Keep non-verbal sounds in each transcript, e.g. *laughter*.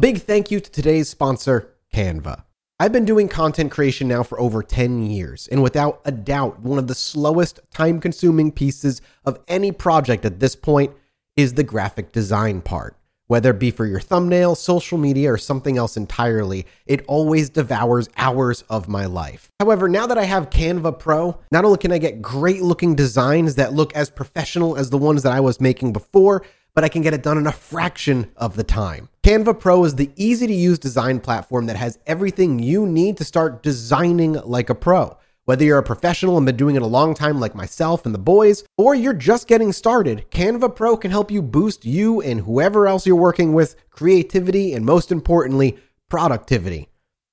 Big thank you to today's sponsor, Canva. I've been doing content creation now for over 10 years, and without a doubt, one of the slowest, time consuming pieces of any project at this point is the graphic design part. Whether it be for your thumbnail, social media, or something else entirely, it always devours hours of my life. However, now that I have Canva Pro, not only can I get great looking designs that look as professional as the ones that I was making before, but I can get it done in a fraction of the time. Canva Pro is the easy to use design platform that has everything you need to start designing like a pro. Whether you're a professional and been doing it a long time like myself and the boys, or you're just getting started, Canva Pro can help you boost you and whoever else you're working with creativity and most importantly, productivity.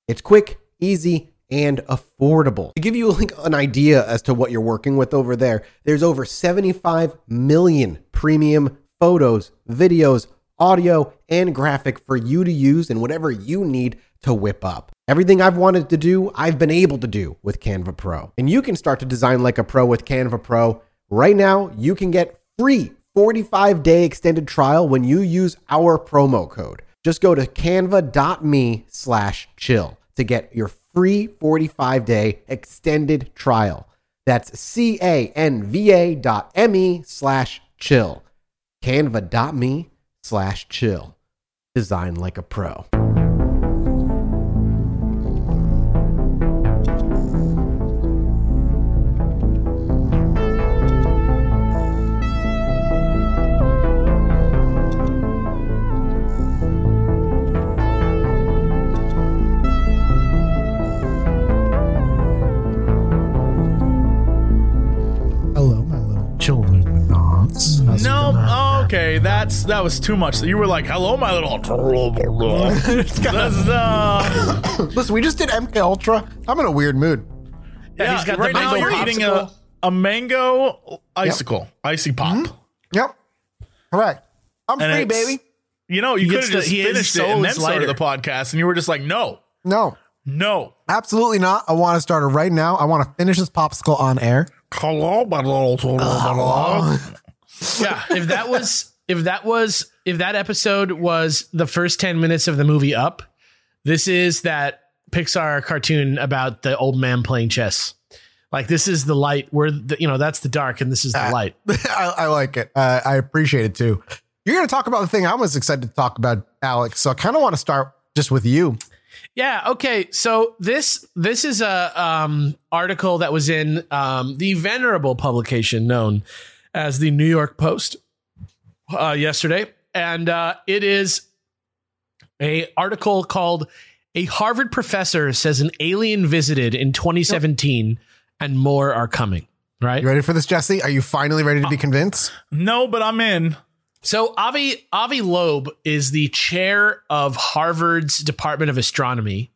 It's quick, easy, and affordable. To give you like an idea as to what you're working with over there, there's over 75 million premium photos, videos, audio, and graphic for you to use and whatever you need to whip up. Everything I've wanted to do, I've been able to do with Canva Pro. And you can start to design like a pro with Canva Pro. Right now, you can get free 45 day extended trial when you use our promo code. Just go to canva.me slash chill to get your free 45 day extended trial. That's C A N V A dot M E slash chill canva.me slash chill. Design like a pro. That was too much. You were like, "Hello, my little." That's, *laughs* uh, *coughs* Listen, we just did MK Ultra. I'm in a weird mood. yeah, he's got the right now mango you're eating a, popsicle. a mango icicle, icy pop. Yep. Correct. I'm And free, baby. You know, you could gets have just he- his finished it and then is started the podcast, and you were just like, "No, No, no." absolutely not. I want to start it right now. I want to finish this popsicle on air. Hello, my little. yeah, if that was if that was if that episode was the first 10 minutes of the movie up, this is that Pixar cartoon about the old man playing chess. Like this is the light where the, you know that's the dark and this is the light. *laughs* I, I like it. Uh, I appreciate it too. You're going to talk about the thing I was excited to talk about, Alex. So I kind of want to start just with you. Yeah. Okay. So this this is a um, article that was in um, the venerable publication known as the New York Post uh, yesterday, and uh, it is a article called "A Harvard Professor Says an Alien Visited in 2017 and More Are Coming." Right. You ready for this, Jesse? Are you finally ready to be convinced? No, but I'm in. So Avi Avi Loeb is the chair of Harvard's Department of Astronomy,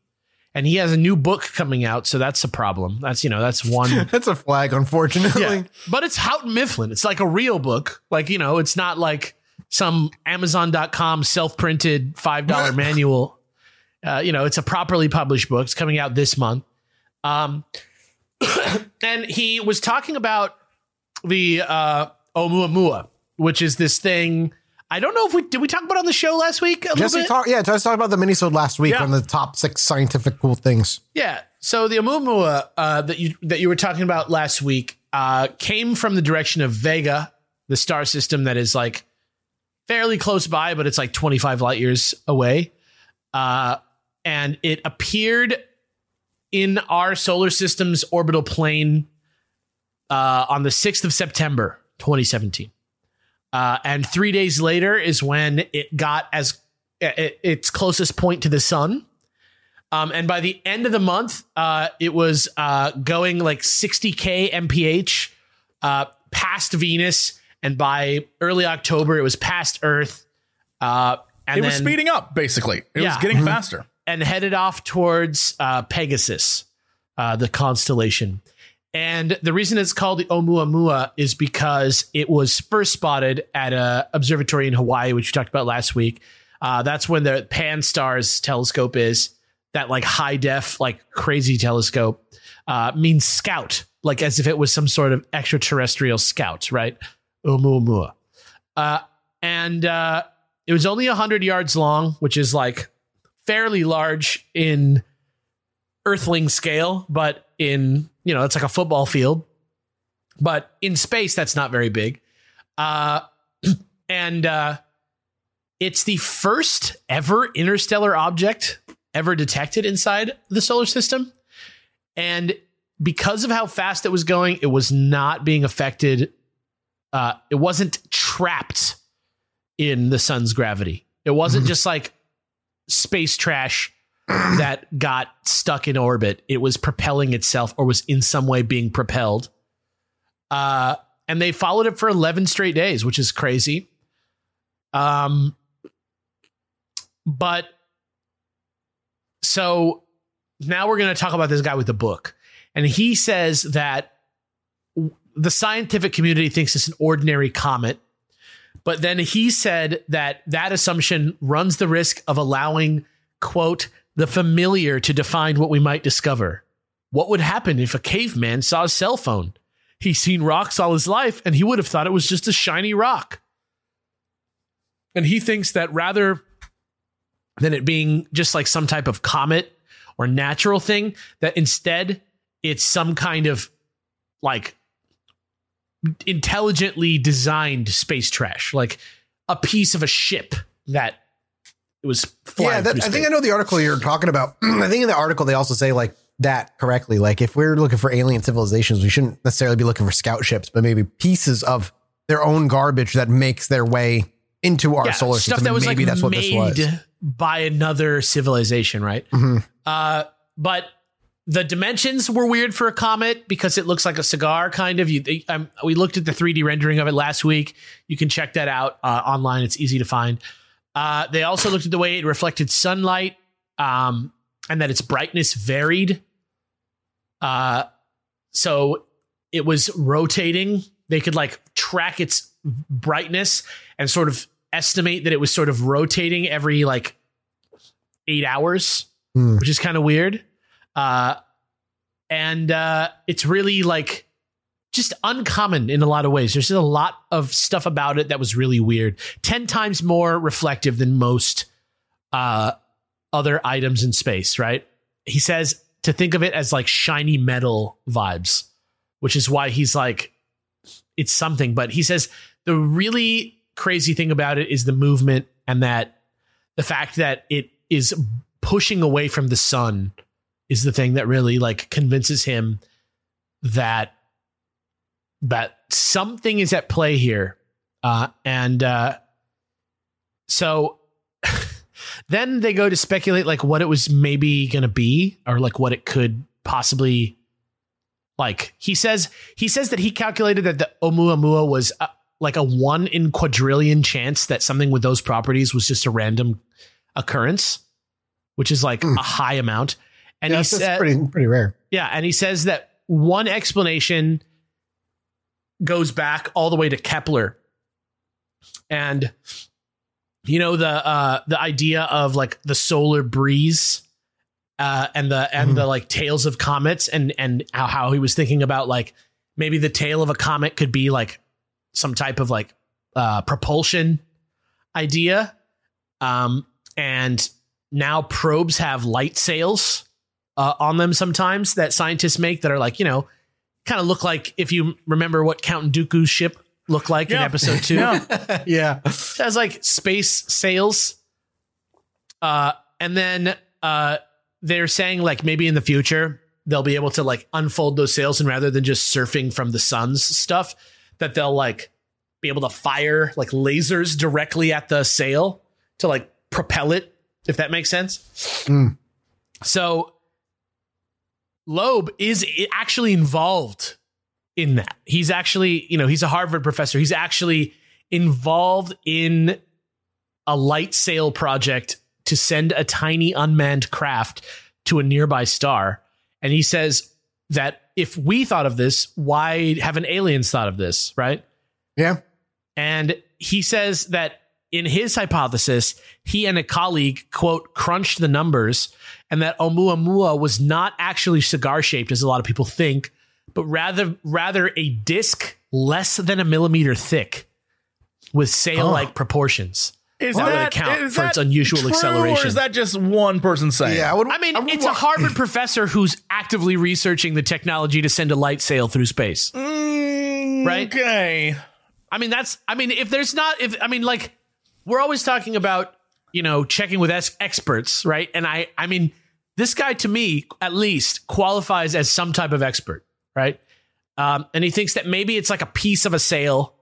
and he has a new book coming out. So that's a problem. That's you know that's one. *laughs* That's a flag, unfortunately. yeah, but it's Houghton Mifflin. It's like a real book. Like you know, it's not like some Amazon.com self printed five dollar *laughs* manual. Uh, you know, it's a properly published book. It's coming out this month. Um, *coughs* and he was talking about the uh, Oumuamua, which is this thing. I don't know if we did we talk about it on the show last week. A little Jesse bit? talked. Yeah, Jesse talked about the minisode last week Yeah. on the top six scientific cool things. Yeah. So the Oumuamua uh, that you that you were talking about last week uh, came from the direction of Vega, the star system that is like fairly close by, but it's like 25 light years away. Uh, and it appeared in our solar system's orbital plane uh, on the 6th of September, 2017. Uh, and three days later is when it got as it, its closest point to the sun. Um, and by the end of the month, uh, it was uh, going like 60k mph uh, past Venus and by early October, it was past Earth. Uh, and it was then- speeding up, basically. It Yeah. was getting faster. and headed off towards uh, Pegasus, uh, the constellation. And the reason it's called the Oumuamua is because it was first spotted at a observatory in Hawaii, which we talked about last week. Uh, that's when the Pan-STARRS telescope is that like high def, like crazy telescope. Uh, means scout, like as if it was some sort of extraterrestrial scout, right? Oumuamua. Uh, and uh, it was only 100 yards long, which is like fairly large in earthling scale, but in, you know, it's like a football field. But in space, that's not very big. Uh, *clears throat* and uh, it's the first ever interstellar object ever detected inside the solar system. And because of how fast it was going, it was not being affected. Uh, it wasn't trapped in the sun's gravity. It wasn't just like space trash *clears throat* that got stuck in orbit. It was propelling itself or was in some way being propelled. Uh, and they followed it for 11 straight days, which is crazy. Um, but so now we're going to talk about this guy with the book. And he says that the scientific community thinks it's an ordinary comet. But then he said that that assumption runs the risk of allowing, quote, the familiar to define what we might discover. What would happen if a caveman saw a cell phone? He's seen rocks all his life and he would have thought it was just a shiny rock. And he thinks that rather than it being just like some type of comet or natural thing, that instead it's some kind of like intelligently designed space trash, like a piece of a ship that it was flying yeah, that, I think. I know the article you're talking about. *clears throat* I think in the article they also say like that correctly. Like if we're looking for alien civilizations, we shouldn't necessarily be looking for scout ships, but maybe pieces of their own garbage that makes their way into our Yeah, solar stuff system. that was maybe like that's what this was. made by another civilization, right? Mhm. Uh, but the dimensions were weird for a comet because it looks like a cigar, kind of. You, um, we looked at the 3D rendering of it last week. You can check that out uh, online. It's easy to find. Uh, they also looked at the way it reflected sunlight, um, and that its brightness varied. Uh, so it was rotating. They could like track its brightness and sort of estimate that it was sort of rotating every like eight hours, Hmm. which is kind of weird. Uh, and uh, it's really like just uncommon in a lot of ways. There's a lot of stuff about it that was really weird. 10 times more reflective than most uh, other items in space, right? He says to think of it as like shiny metal vibes, which is why he's like, it's something. But he says the really crazy thing about it is the movement and that the fact that it is pushing away from the sun is the thing that really like convinces him that that something is at play here. Uh and uh so *laughs* then they go to speculate like what it was maybe going to be or like what it could possibly like he says he says that he calculated that the Oumuamua was uh, like a 1 in quadrillion chance that something with those properties was just a random occurrence which is like a high amount. And Yeah, he said pretty pretty rare. yeah, and he says that one explanation goes back all the way to Kepler. And you know the uh the idea of like the solar breeze uh and the and the like tails of comets and and how, how he was thinking about like maybe the tail of a comet could be like some type of like uh propulsion idea. Um and now probes have light sails uh, on them sometimes that scientists make that are like, you know, kind of look like if you remember what Count Dooku's ship looked like in episode two. Yeah. *laughs* yeah. It has like space sails. Uh, and then uh, they're saying like maybe in the future they'll be able to like unfold those sails and rather than just surfing from the sun's stuff, that they'll like be able to fire like lasers directly at the sail to like propel it, if that makes sense. Mm. So Loeb is actually involved in that. He's actually, you know, he's a Harvard professor. He's actually involved in a light sail project to send a tiny unmanned craft to a nearby star. And he says that if we thought of this, why haven't aliens thought of this, right? Yeah. And he says that in his hypothesis, he and a colleague, quote, crunched the numbers and that Oumuamua was not actually cigar shaped, as a lot of people think, but rather rather a disc less than a millimeter thick with sail like proportions. Is that would account is for that its unusual true, acceleration. Or is that just one person saying? Yeah. I, would, I mean, would it's a Harvard professor who's actively researching the technology to send a light sail through space. Mm, Right? Okay. I mean, that's, I mean, if there's not, if, I mean, like, we're always talking about, you know, checking with experts, right? And I, I mean, this guy to me, at least, qualifies as some type of expert, right? Um, and he thinks that maybe it's like a piece of a sail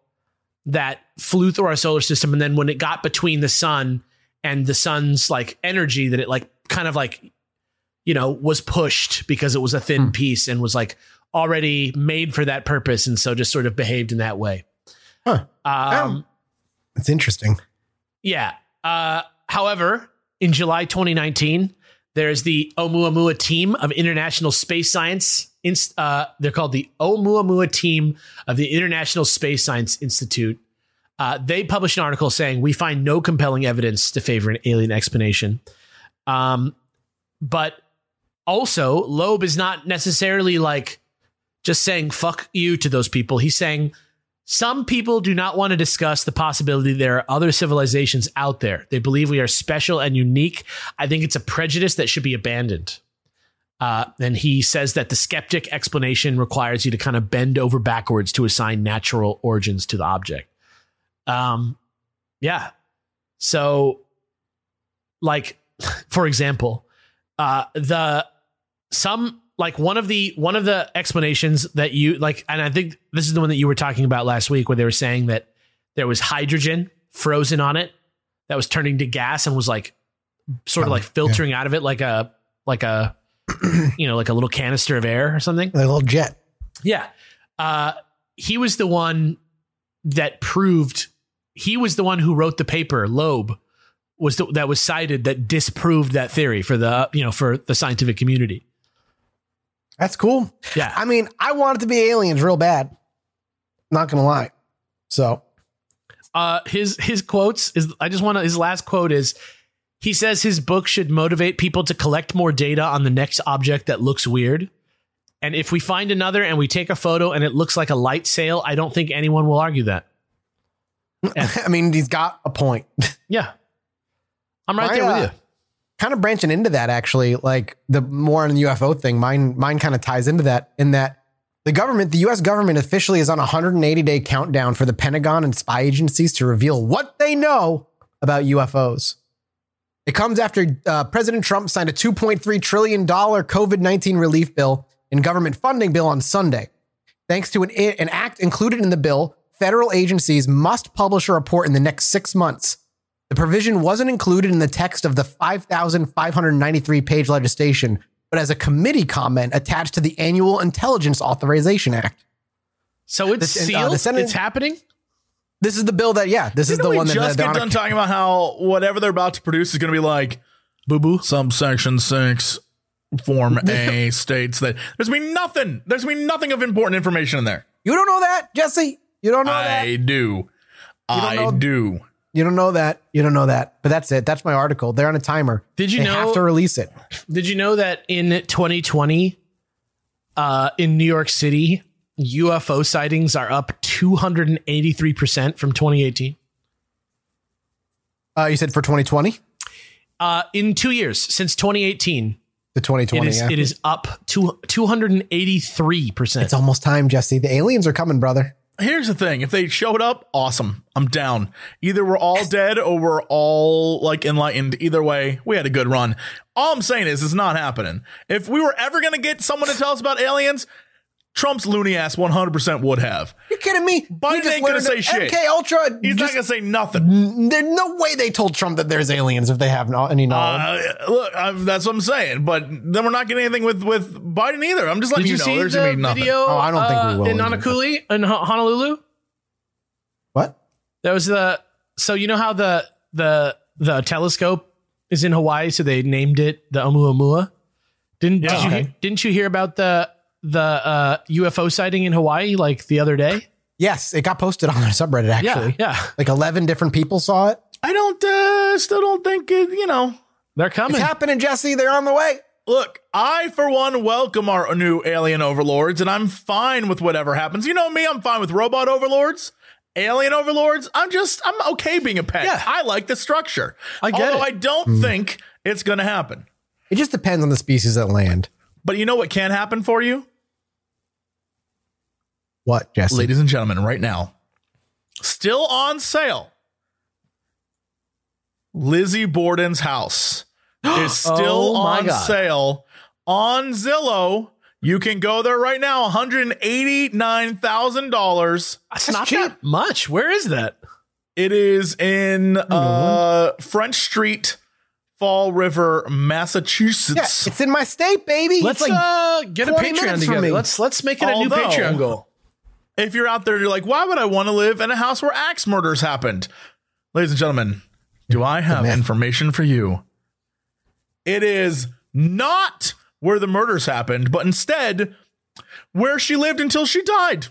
that flew through our solar system. And then when it got between the sun and the sun's like energy, that it like kind of like, you know, was pushed because it was a thin piece and was like already made for that purpose. And so just sort of behaved in that way. Huh. Um, It's interesting. Yeah. Uh, however, in July 2019, there's the Oumuamua team of International Space Science. Uh, they're called the Oumuamua team of the International Space Science Institute. Uh, they published an article saying we find no compelling evidence to favor an alien explanation. Um, but also, Loeb is not necessarily like just saying fuck you to those people. He's saying some people do not want to discuss the possibility there are other civilizations out there. They believe we are special and unique. I think it's a prejudice that should be abandoned. Uh, and he says that the skeptic explanation requires you to kind of bend over backwards to assign natural origins to the object. Um, yeah. So, like, *laughs* for example, uh, the some like one of the one of the explanations that you like and i think this is the one that you were talking about last week where they were saying that there was hydrogen frozen on it that was turning to gas and was like sort of like filtering out of it like a like a *clears throat* you know like a little canister of air or something. Like a little jet. yeah. Uh he was the one that proved he was the one who wrote the paper loeb was the, that was cited that disproved that theory for the you know for the scientific community That's cool. yeah I mean, I want it to be aliens real bad. Not gonna lie. So uh his his quotes is I just want to his last quote is he says his book should motivate people to collect more data on the next object that looks weird. And if we find another and we take a photo and it looks like a light sail, I don't think anyone will argue that. *laughs* I mean, he's got a point. *laughs* Yeah. I'm right there uh, with you. Kind of branching into that actually, like the more on the UFO thing, mine mine kind of ties into that in that the government, the US government officially is on a 180 day countdown for the Pentagon and spy agencies to reveal what they know about UFOs. It comes after uh, President Trump signed a $2.3 trillion COVID 19 relief bill and government funding bill on Sunday. Thanks to an, an act included in the bill, federal agencies must publish a report in the next six months. The provision wasn't included in the text of the 5,593 page legislation, but as a committee comment attached to the Annual Intelligence Authorization Act. So it's the- uh, sealed. the Senate- it's happening. This is the bill that, yeah, this is Didn't the we one that just that get done talking about how whatever they're about to produce is going to be like Boo boo. subsection six, form A *laughs* states that there's gonna be nothing. There's gonna be nothing of important information in there. You don't know that, Jesse? You don't know that? I do. I know- do. You don't know that. You don't know that. But that's it. That's my article. They're on a timer. Did you they know- have to release it? Did you know that in 2020, uh, in New York City, UFO sightings are up 283% from 2018? Uh, you said for 2020 Uh, in two years, since 2018, to 2020. it is, yeah. it is up to 283%. It's almost time, Jesse. The aliens are coming, brother. Here's the thing: if they showed up, awesome. I'm down. Either we're all dead or we're all like enlightened. Either way, we had a good run. All I'm saying is, it's not happening. If we were ever gonna get someone to tell us about aliens, Trump's loony ass 100% would have. You're kidding me? Biden ain't gonna say that shit. MK Ultra. He's not going to say nothing. There's no way they told Trump that there's aliens if they have no, any knowledge. Uh, look, I'm, that's what I'm saying. But then we're not getting anything with, with Biden either. I'm just letting Did you, you, know see there's the going to be nothing. video Oh, I don't think we uh, will in either. Honolulu? In Honolulu? what? That was the so you know how the the the telescope is in Hawaii, so they named it the Oumuamua. Didn't Yeah. did you Okay. hear, didn't you hear about the the uh, UFO sighting in Hawaii like the other day? Yes, it got posted on our subreddit actually. Yeah, yeah, Like 11 different people saw it. I don't, uh, still don't think, it, you know. they're coming. It's happening, Jesse. They're on the way. Look, I, for one, welcome our new alien overlords, and I'm fine with whatever happens. You know me, I'm fine with robot overlords. Alien overlords, I'm just, I'm okay being a pet. Yeah. I like the structure. I get Although it. I don't think it's going to happen. It just depends on the species that land. But you know what can happen for you? What, Jesse? Ladies and gentlemen, right now, still on sale. Lizzie Borden's house *gasps* is still Oh on God. sale on Zillow. You can go there right now, $189,000. It's not that much. Where is that? It is in uh, French Street, Fall River, Yeah, Massachusetts. it's in my state, baby. Let's like, uh, get a Patreon minutes from together. me. Let's let's make it a new Patreon goal. If you're out there, you're like, why would I want to live in a house where axe murders happened? Ladies and gentlemen, do I have information for you? It is not where the murders happened, but instead where she lived until she died.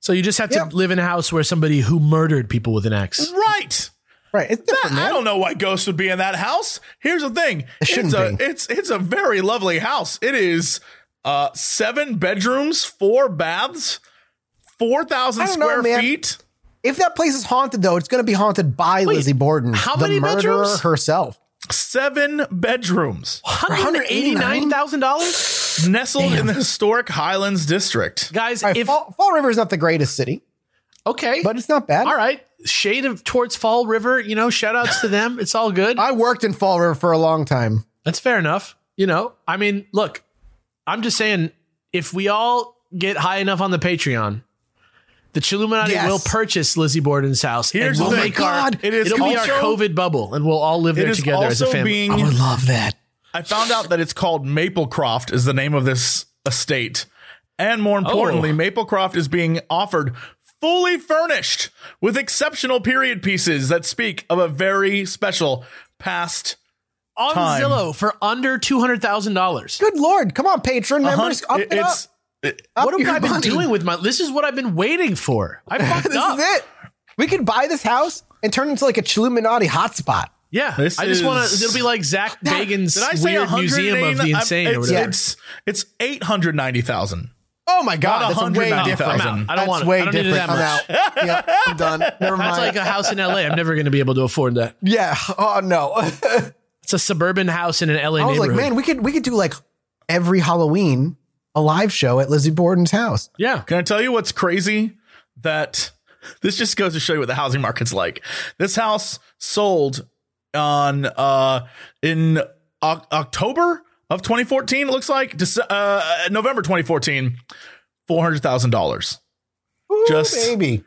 So you just have to Yeah. live in a house where somebody who murdered people with an axe. Right. right. It's That- different, I don't know why ghosts would be in that house. Here's the thing. It shouldn't it's a, be. It's it's a very lovely house. It is uh seven bedrooms, four baths, four thousand I don't know, square man. feet. If that place is haunted, though, it's going to be haunted by Lizzie Borden, how the many murderer bedrooms? herself. Seven bedrooms. Hundred eighty nine thousand dollars, nestled in the historic Highlands district. guys. All right, if Fall, Fall River is not the greatest city, okay, but it's not bad. all right, shade of towards Fall River. You know, shout outs to them. It's all good. *laughs* I worked in Fall River for a long time. That's fair enough. You know, I mean, look, I'm just saying, if we all get high enough on the Patreon, the Chilluminati Yes. will purchase Lizzie Borden's house, Here's and we'll thing. make our. God. It is it'll be our COVID bubble, and we'll all live there together as a family. being. I would love that. I found out that it's called Maplecroft is the name of this estate, and more importantly, Oh. Maplecroft is being offered fully furnished with exceptional period pieces that speak of a very special past. On time. Zillow for under two hundred thousand dollars. Good Lord. Come on, patron members. hun- Up it- it up. it- Up What have I been money. doing with my? This is what I've been waiting for. I *laughs* fucked This up. is it. We could buy this house and turn it into like a Chilluminati hotspot. Yeah, This I just want to. It'll be like Zak Bagans' did I say weird museum of the 189 insane or It's, it's it's eight hundred ninety thousand. Oh my God. Not That's way 190,000. different. I'm out. I don't That's want it. way I don't need it different. that I'm out. yeah, I'm done. *laughs* Never mind. That's like a house in LA. I'm never going to be able to afford that. yeah. Oh no. *laughs* It's a suburban house in an LA I was like, man, we could we could do like every Halloween a live show at Lizzie Borden's house. yeah. Can I tell you what's crazy? That this just goes to show you what the housing market's like. This house sold on uh in O- October of 2014. It looks like Dece- uh, November 2014. Four hundred thousand dollars. Just maybe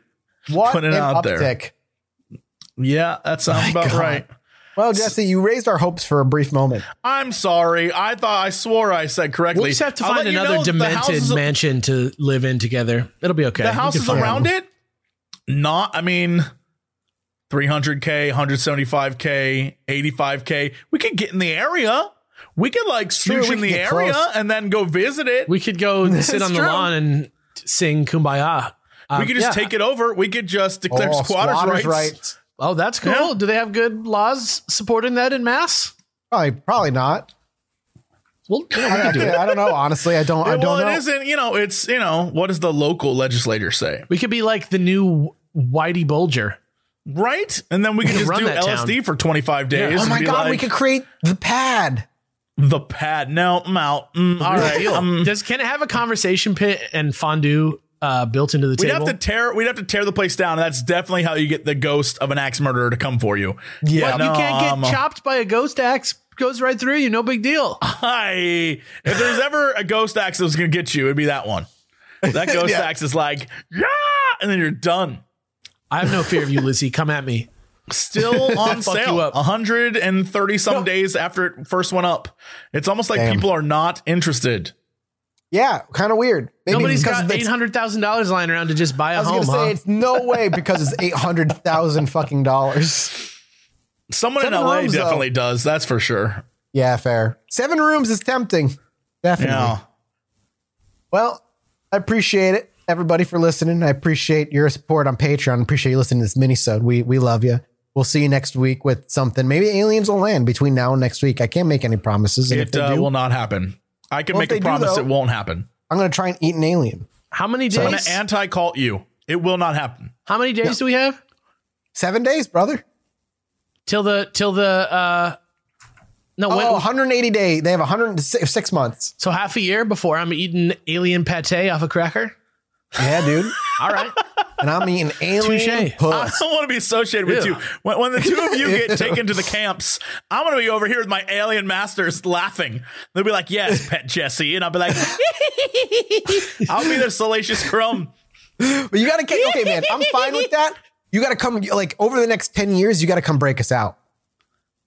What putting it an out there. Yeah, that sounds My about God. right. Well, Jesse, you raised our hopes for a brief moment. I'm sorry. I thought I swore I said correctly. We'll just have to I'll find let you another know demented houses- mansion to live in together. It'll be okay. The We can houses around one. it, not. I mean, 300k, 175k, 85k. We could get in the area. We could like True, smooch we in the area close. and then go visit it. We, We could go *laughs* sit on the true. lawn and sing "Kumbaya." Um, could just yeah. take it over. We could just declare Oh, squatters, rights. Oh, that's cool. Yeah. Do they have good laws supporting that in mass? Probably, probably not. Well, you know, we I, could do it. I don't know. Honestly, I don't. I well, don't know. it isn't. You know, it's you know what does the local legislator say, We could be like the new Whitey Bulger. right? And then we could could just run do that town. LSD for 25 days. Oh my be god, we could create the pad. the pad. No, I'm out. Mm, all right. um, Does can it have a conversation pit and fondue uh, built into the We'd table? have to tear. We'd have to tear the place down. And that's definitely how you get the ghost of an axe murderer to come for you. Yeah. What, you can't get um, chopped by a ghost axe goes right through you. No big deal. *laughs* I if there's ever a ghost axe that was gonna get you, it'd be that one. That *laughs* ghost Yeah. axe is like, yeah, and then you're done. I have no fear of you, Lizzie. Come at me. Still *laughs* on sale. up. 130 some days after it first went up. It's almost like Damn. people are not interested. Yeah, kind of weird. Maybe Nobody's got eight hundred thousand dollars lying around to just buy I a was home. gonna say huh? it's no way because it's eight hundred thousand fucking dollars. Someone Seven in LA rooms, though. definitely does. That's for sure. Yeah, fair. Seven rooms is tempting. Definitely. Yeah. Well, I appreciate it, everybody, for listening. I appreciate your support on Patreon. I appreciate you listening to this minisode. We we love you. We'll see you next week with something. Maybe aliens will land between now and next week. I can't make any promises. And if It they uh, do, will not happen. I can Well, make a they do, promise though- it won't happen. I'm going to try and eat an alien. How many days I'm going to anti cult you. It will not happen. How many days do we have Seven days, brother. till the till the? uh No, Oh, when, 180 day. They have 106 months. so half a year before I'm eating alien pate off a cracker. Yeah, dude. *laughs* All right, and I'm eating alien Touche. I puss. don't want to be associated with Ew. you. When, when the two of you get *laughs* taken to the camps, I'm going to be over here with my alien masters laughing. They'll be like, yes, pet Jesse. And I'll be like, *laughs* I'll be the salacious crumb. But you got to get okay, man. I'm fine with that. You got to come like over the next 10 years. You got to come break us out.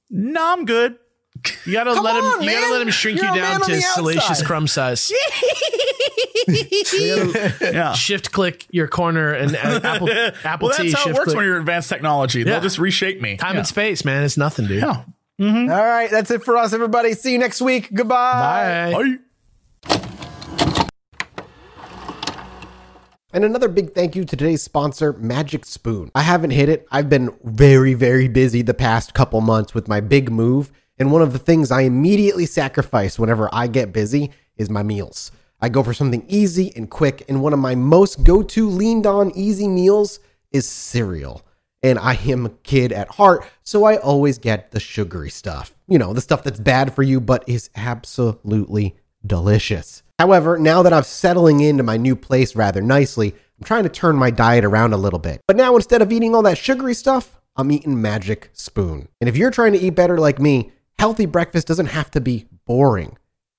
No, I'm good. You gotta Come let him. on, you gotta let him shrink You're you down to salacious crumb size. *laughs* Yeah. Shift click your corner and uh, *laughs* Apple Apple well, T. that's how it works click. when you're advanced technology. Yeah. They'll just reshape me. Time yeah. and space, man. It's nothing, dude. Yeah. All right. That's it for us, everybody. See you next week. Goodbye. Bye. Bye. And another big thank you to today's sponsor, Magic Spoon. I haven't hit it. I've been very, very busy the past couple months with my big move. And one of the things I immediately sacrifice whenever I get busy is my meals. I go for something easy and quick. And one of my most go to leaned on easy meals is cereal. And I am a kid at heart, so I always get the sugary stuff. You know, the stuff that's bad for you, but is absolutely delicious. However, now that I'm settling into my new place rather nicely, I'm trying to turn my diet around a little bit. But now instead of eating all that sugary stuff, I'm eating Magic Spoon. And if you're trying to eat better like me, healthy breakfast doesn't have to be boring.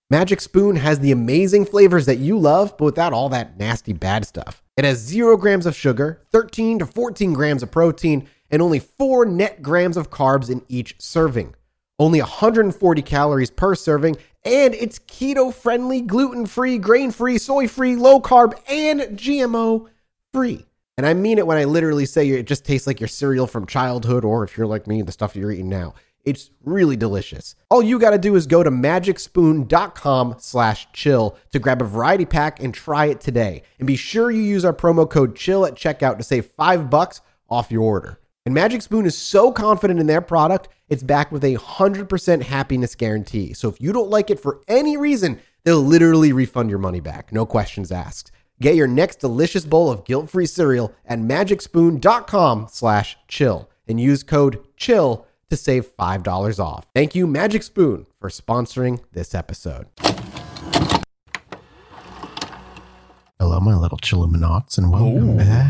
Magic Spoon has the amazing flavors that you love, but without all that nasty bad stuff. It has 0 grams of sugar, 13 to 14 grams of protein, and only 4 net grams of carbs in each serving. Only 140 calories per serving, and it's keto friendly, gluten free, grain free, soy free, low carb, and GMO free. And I mean it when I literally say it just tastes like your cereal from childhood, or if you're like me, the stuff you're eating now. It's really delicious. All you got to do is go to magicspoon.com slash chill to grab a variety pack and try it today. And be sure you use our promo code chill at checkout to save five bucks off your order. And Magic Spoon is so confident in their product, it's backed with a 100% happiness guarantee. So if you don't like it for any reason, they'll literally refund your money back. No questions asked. Get your next delicious bowl of guilt-free cereal at magicspoon.com slash chill and use code CHILL to save $5 off. Thank you, Magic Spoon, for sponsoring this episode. Hello, my little Chilluminauts, and welcome back.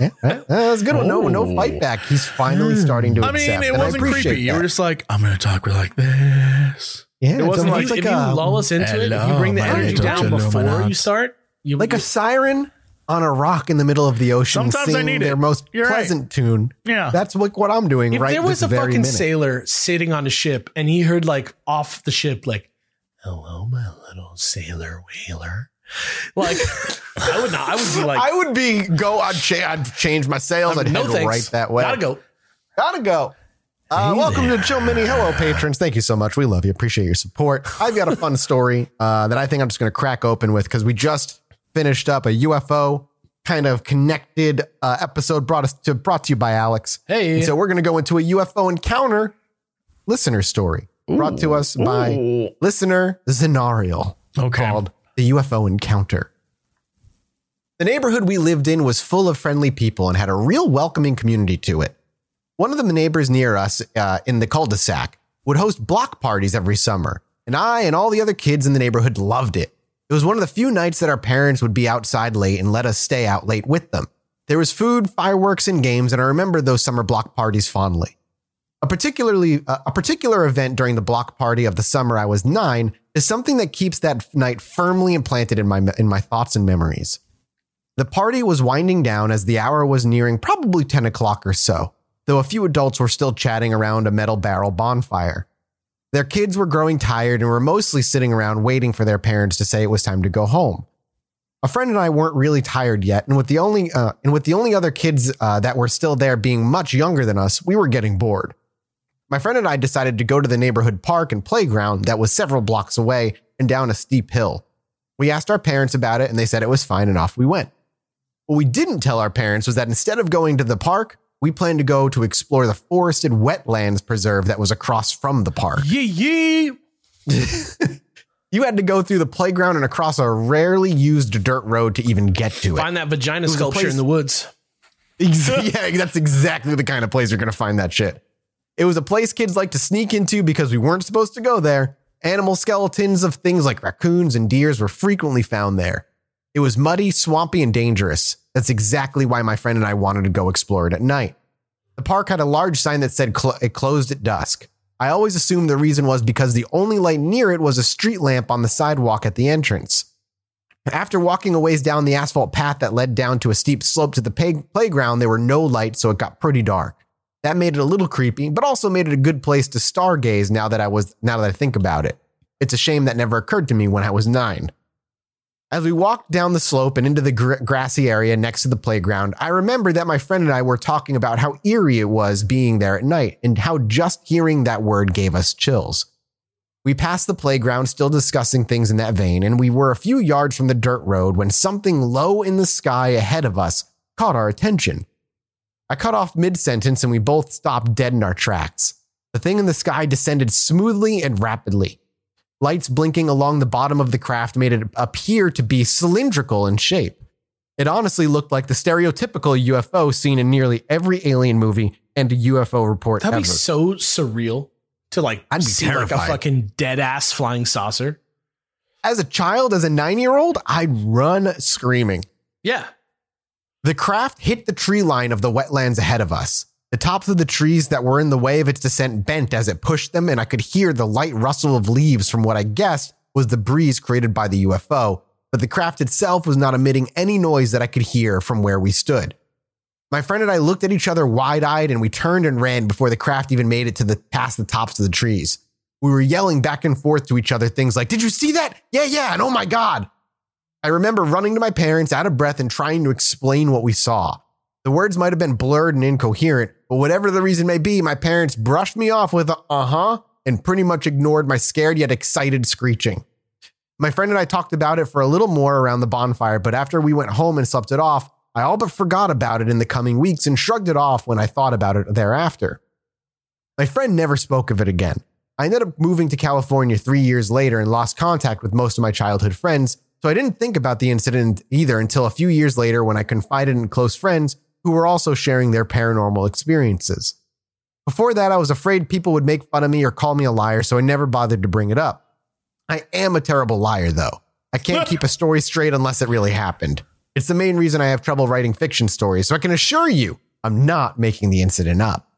Yeah, right? Uh, that's a good one. No, no fight back. He's finally starting to I mean, accept. it and I wasn't appreciate creepy. You were just like, I'm going to talk like this. yeah, it wasn't it's like- if you a, lull us into it, if you bring the my energy down before you start, you like a siren on a rock in the middle of the ocean, Sometimes I singing need it. their most You're right. pleasant tune. Yeah. that's what what I'm doing If right there was a fucking minute. sailor sitting on a ship and he heard like off the ship, like, hello, my little sailor whaler. Like, *laughs* I would not, I would be like, I would be go. I'd, cha- I'd change my sails. I'd no head thanks. right that way. Gotta go. Gotta go. Uh, welcome to Chill Mini. Hello, patrons. Thank you so much. We love you. Appreciate your support. I've got a fun story uh, that I think I'm just going to crack open with because we just finished up a UFO kind of connected uh, episode brought us to brought to you by Alex. Hey. And so we're going to go into a UFO encounter listener story brought to us by listener Zenariel Okay. called The UFO Encounter. The neighborhood we lived in was full of friendly people and had a real welcoming community to it. One of the neighbors near us uh, in the cul de sac would host block parties every summer, and I and all the other kids in the neighborhood loved it. It was one of the few nights that our parents would be outside late and let us stay out late with them. There was food, fireworks, and games, and I remember those summer block parties fondly. A particularly a particular event during the block party of the summer I was 9 is something that keeps that night firmly implanted in my in my thoughts and memories. The party was winding down as the hour was nearing probably 10 o'clock or so, though a few adults were still chatting around a metal barrel bonfire. Their kids were growing tired and were mostly sitting around waiting for their parents to say it was time to go home. A friend and I weren't really tired yet, and with the only uh, and with the only other kids uh, that were still there being much younger than us, we were getting bored. My friend and I decided to go to the neighborhood park and playground that was several blocks away and down a steep hill. We asked our parents about it, and they said it was fine, and off we went. What we didn't tell our parents was that instead of going to the park, we planned to go to explore the forested wetlands preserve that was across from the park. Yee yee. *laughs* You had to go through the playground and across a rarely used dirt road to even get to it. Find that vagina sculpture place- in the woods. *laughs* Yeah, that's exactly the kind of place you're going to find that shit. It was a place kids like to sneak into because we weren't supposed to go there. Animal skeletons of things like raccoons and deers were frequently found there. It was muddy, swampy, and dangerous. That's exactly why my friend and I wanted to go explore it at night. The park had a large sign that said cl- it closed at dusk. I always assumed the reason was because the only light near it was a street lamp on the sidewalk at the entrance. After walking a ways down the asphalt path that led down to a steep slope to the pay- playground, there were no lights, so it got pretty dark. That made it a little creepy, but also made it a good place to stargaze now that I was now that I think about it. It's a shame that never occurred to me when I was 9. As we walked down the slope and into the gr- grassy area next to the playground, I remember that my friend and I were talking about how eerie it was being there at night and how just hearing that word gave us chills. We passed the playground, still discussing things in that vein, and we were a few yards from the dirt road when something low in the sky ahead of us caught our attention. I cut off mid sentence and we both stopped dead in our tracks. The thing in the sky descended smoothly and rapidly. Lights blinking along the bottom of the craft made it appear to be cylindrical in shape. It honestly looked like the stereotypical UFO seen in nearly every alien movie and a UFO report That'd ever. be so surreal to like I'd be see like a fucking dead ass flying saucer. as a child, as a nine year old, I'd run screaming. Yeah. The craft hit the tree line of the wetlands ahead of us. The tops of the trees that were in the way of its descent bent as it pushed them, and I could hear the light rustle of leaves from what I guessed was the breeze created by the UFO, but the craft itself was not emitting any noise that I could hear from where we stood. My friend and I looked at each other wide eyed and we turned and ran before the craft even made it to the past the tops of the trees. We were yelling back and forth to each other things like, Did you see that? Yeah, yeah, and oh my God. I remember running to my parents out of breath and trying to explain what we saw. The words might have been blurred and incoherent, but whatever the reason may be, my parents brushed me off with a uh huh and pretty much ignored my scared yet excited screeching. My friend and I talked about it for a little more around the bonfire, but after we went home and slept it off, I all but forgot about it in the coming weeks and shrugged it off when I thought about it thereafter. My friend never spoke of it again. I ended up moving to California three years later and lost contact with most of my childhood friends, so I didn't think about the incident either until a few years later when I confided in close friends who were also sharing their paranormal experiences. Before that, I was afraid people would make fun of me or call me a liar, so I never bothered to bring it up. I am a terrible liar, though. I can't *laughs* keep a story straight unless it really happened. It's the main reason I have trouble writing fiction stories, so I can assure you I'm not making the incident up.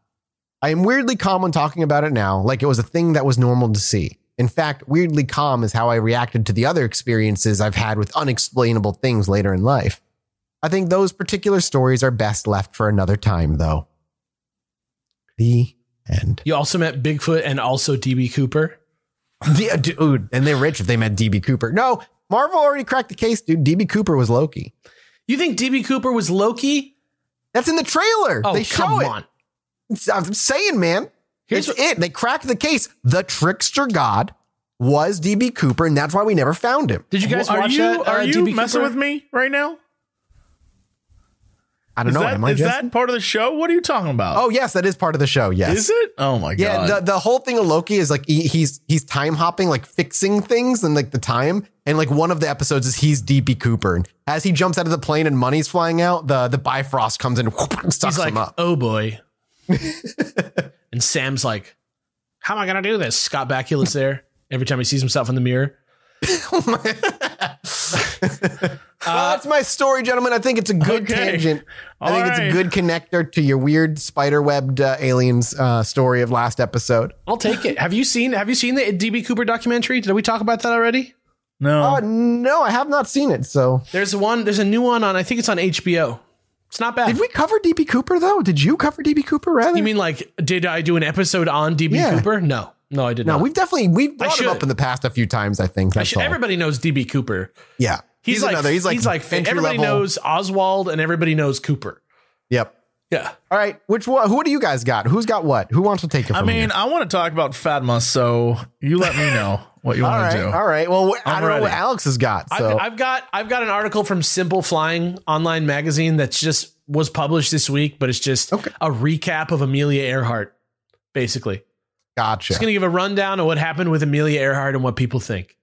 I am weirdly calm when talking about it now, like it was a thing that was normal to see. In fact, weirdly calm is how I reacted to the other experiences I've had with unexplainable things later in life. I think those particular stories are best left for another time, though. The end. You also met Bigfoot and also DB Cooper. Yeah, dude, and they're rich if they met DB Cooper. No, Marvel already cracked the case, dude. DB Cooper was Loki. You think DB Cooper was Loki? That's in the trailer. Oh, they come show it. on. I'm saying, man. Here's it's what- it. They cracked the case. The trickster god was DB Cooper, and that's why we never found him. Did you guys are watch you that? are uh, you DB messing Cooper? with me right now? I don't Is know. that Am I is Justin? that part of the show? What are you talking about? Oh yes, that is part of the show. Yes. is it? Oh my Yeah, god! the, the whole thing of Loki is like he, he's he's time hopping, like fixing things and like the time. And like one of the episodes is he's DB Cooper, and as he jumps out of the plane and money's flying out, the the Bifrost comes in and *laughs* sucks He's like, him up. oh boy. *laughs* and Sam's like, how am I going to do this? Scott Bakula's there every time he sees himself in the mirror. *laughs* Oh *laughs* well, that's my story, gentlemen. I think it's a good Okay. tangent. I All think it's a good connector to your weird spider webbed uh, aliens uh, story of last episode. I'll take it. Have you seen Have you seen the DB Cooper documentary? Did we talk about that already? No. Oh no, I have not seen it. So There's one. There's a new one on. I think it's on HBO. It's not bad. did we cover DB Cooper though? Did you cover DB Cooper? Rather, You mean like did I do an episode on DB Yeah. Cooper? No, no, I did no? not. We've definitely we've brought him up in the past a few times. I think I that's should- all. everybody knows DB Cooper. yeah, He's, like another. He's like he's like entry everybody level. knows Oswald and everybody knows Cooper. Yep. Yeah. All right. Which one? Who do you guys got? Who's got what? Who wants to take it? From I mean, here? I want to talk about Fatma, so you let me *laughs* know what you want right, to do. all right. Well, I I'm don't know what. Alex has got. So I've, I've got I've got an article from Simple Flying online magazine that's just was published this week, but it's just Okay. a recap of Amelia Earhart, basically. gotcha. Just gonna give a rundown of what happened with Amelia Earhart and what people think.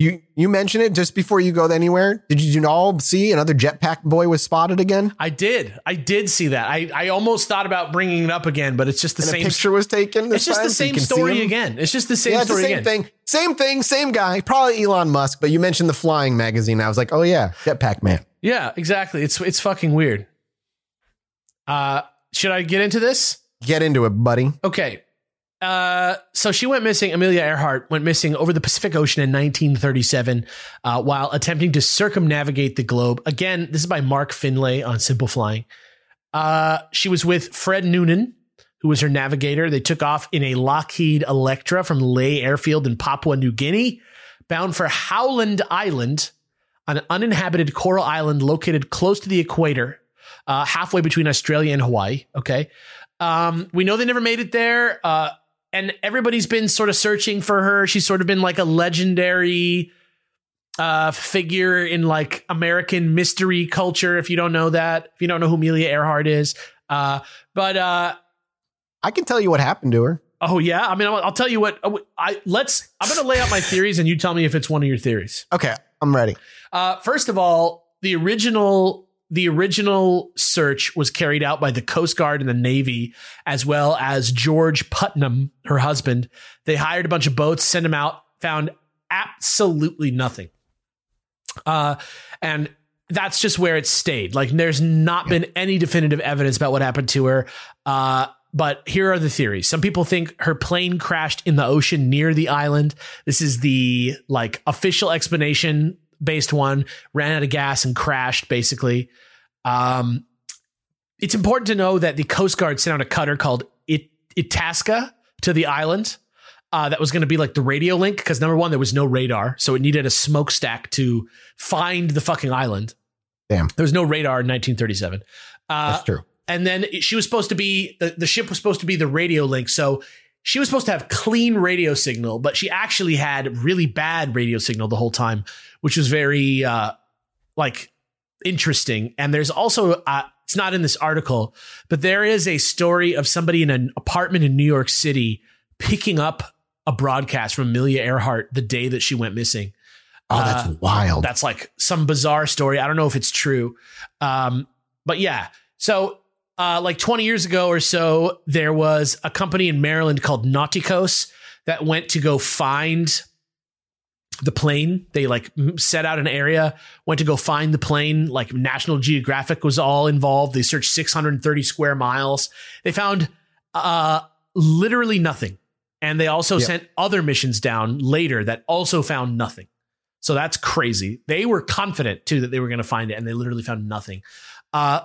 You you mentioned it just before you go anywhere. Did you all see another jetpack boy was spotted again? I did. I did see that. I, I almost thought about bringing it up again, but it's just the And same. picture was taken. It's just time, the same see story again. It's just the same yeah, it's the same again. thing. Same thing, same guy. Probably Elon Musk, but you mentioned the flying magazine. I was like, oh yeah, jetpack man. Yeah, exactly. It's it's fucking weird. Uh, should I get into this? Get into it, buddy. Okay. Uh, so she went missing. Amelia Earhart went missing over the Pacific Ocean in 1937 uh, while attempting to circumnavigate the globe. Again, this is by Mark Finlay on Simple Flying. Uh, she was with Fred Noonan, who was her navigator. They took off in a Lockheed Electra from Lae Airfield in Papua New Guinea, bound for Howland Island, an uninhabited coral island located close to the equator, uh, halfway between Australia and Hawaii. Okay. Um, we know they never made it there. And everybody's been sort of searching for her. She's sort of been like a legendary uh, figure in like American mystery culture. If you don't know that, if you don't know who Amelia Earhart is, uh, but uh, I can tell you what happened to her. oh yeah, I mean, I'll, I'll tell you what. uh, I let's. I'm going to lay out my theories, and you tell me if it's one of your theories. Okay, I'm ready. Uh, first of all, the original the original search was carried out by the Coast Guard and the Navy, as well as George Putnam, her husband. They hired a bunch of boats, sent them out, found absolutely nothing. Uh, and that's just where it stayed. Like, there's not been any definitive evidence about what happened to her. Uh, but here are the theories. Some people think her plane crashed in the ocean near the island. This is the like official explanation based one, ran out of gas and crashed basically. Um, it's important to know that the Coast Guard sent out a cutter called It- Itasca to the island. Uh, that was going to be like the radio link because number one, there was no radar, so it needed a smokestack to find the fucking island. Damn. There was no radar in 1937. Uh, That's true. and then she was supposed to be the, the ship was supposed to be the radio link so she was supposed to have clean radio signal but she actually had really bad radio signal the whole time which was very uh like interesting and there's also uh it's not in this article but there is a story of somebody in an apartment in new york city picking up a broadcast from amelia earhart the day that she went missing Oh, that's Uh, wild. that's like some bizarre story. I don't know if it's true. Um, but yeah. So, uh, like 20 years ago or so, there was a company in Maryland called Nauticos that went to go find the plane. They like set out an area, went to go find the plane. Like National Geographic was all involved. They searched 630 square miles. They found uh, literally nothing. And they also Yeah. sent other missions down later that also found nothing. So that's crazy. They were confident too that they were going to find it, and they literally found nothing. Uh,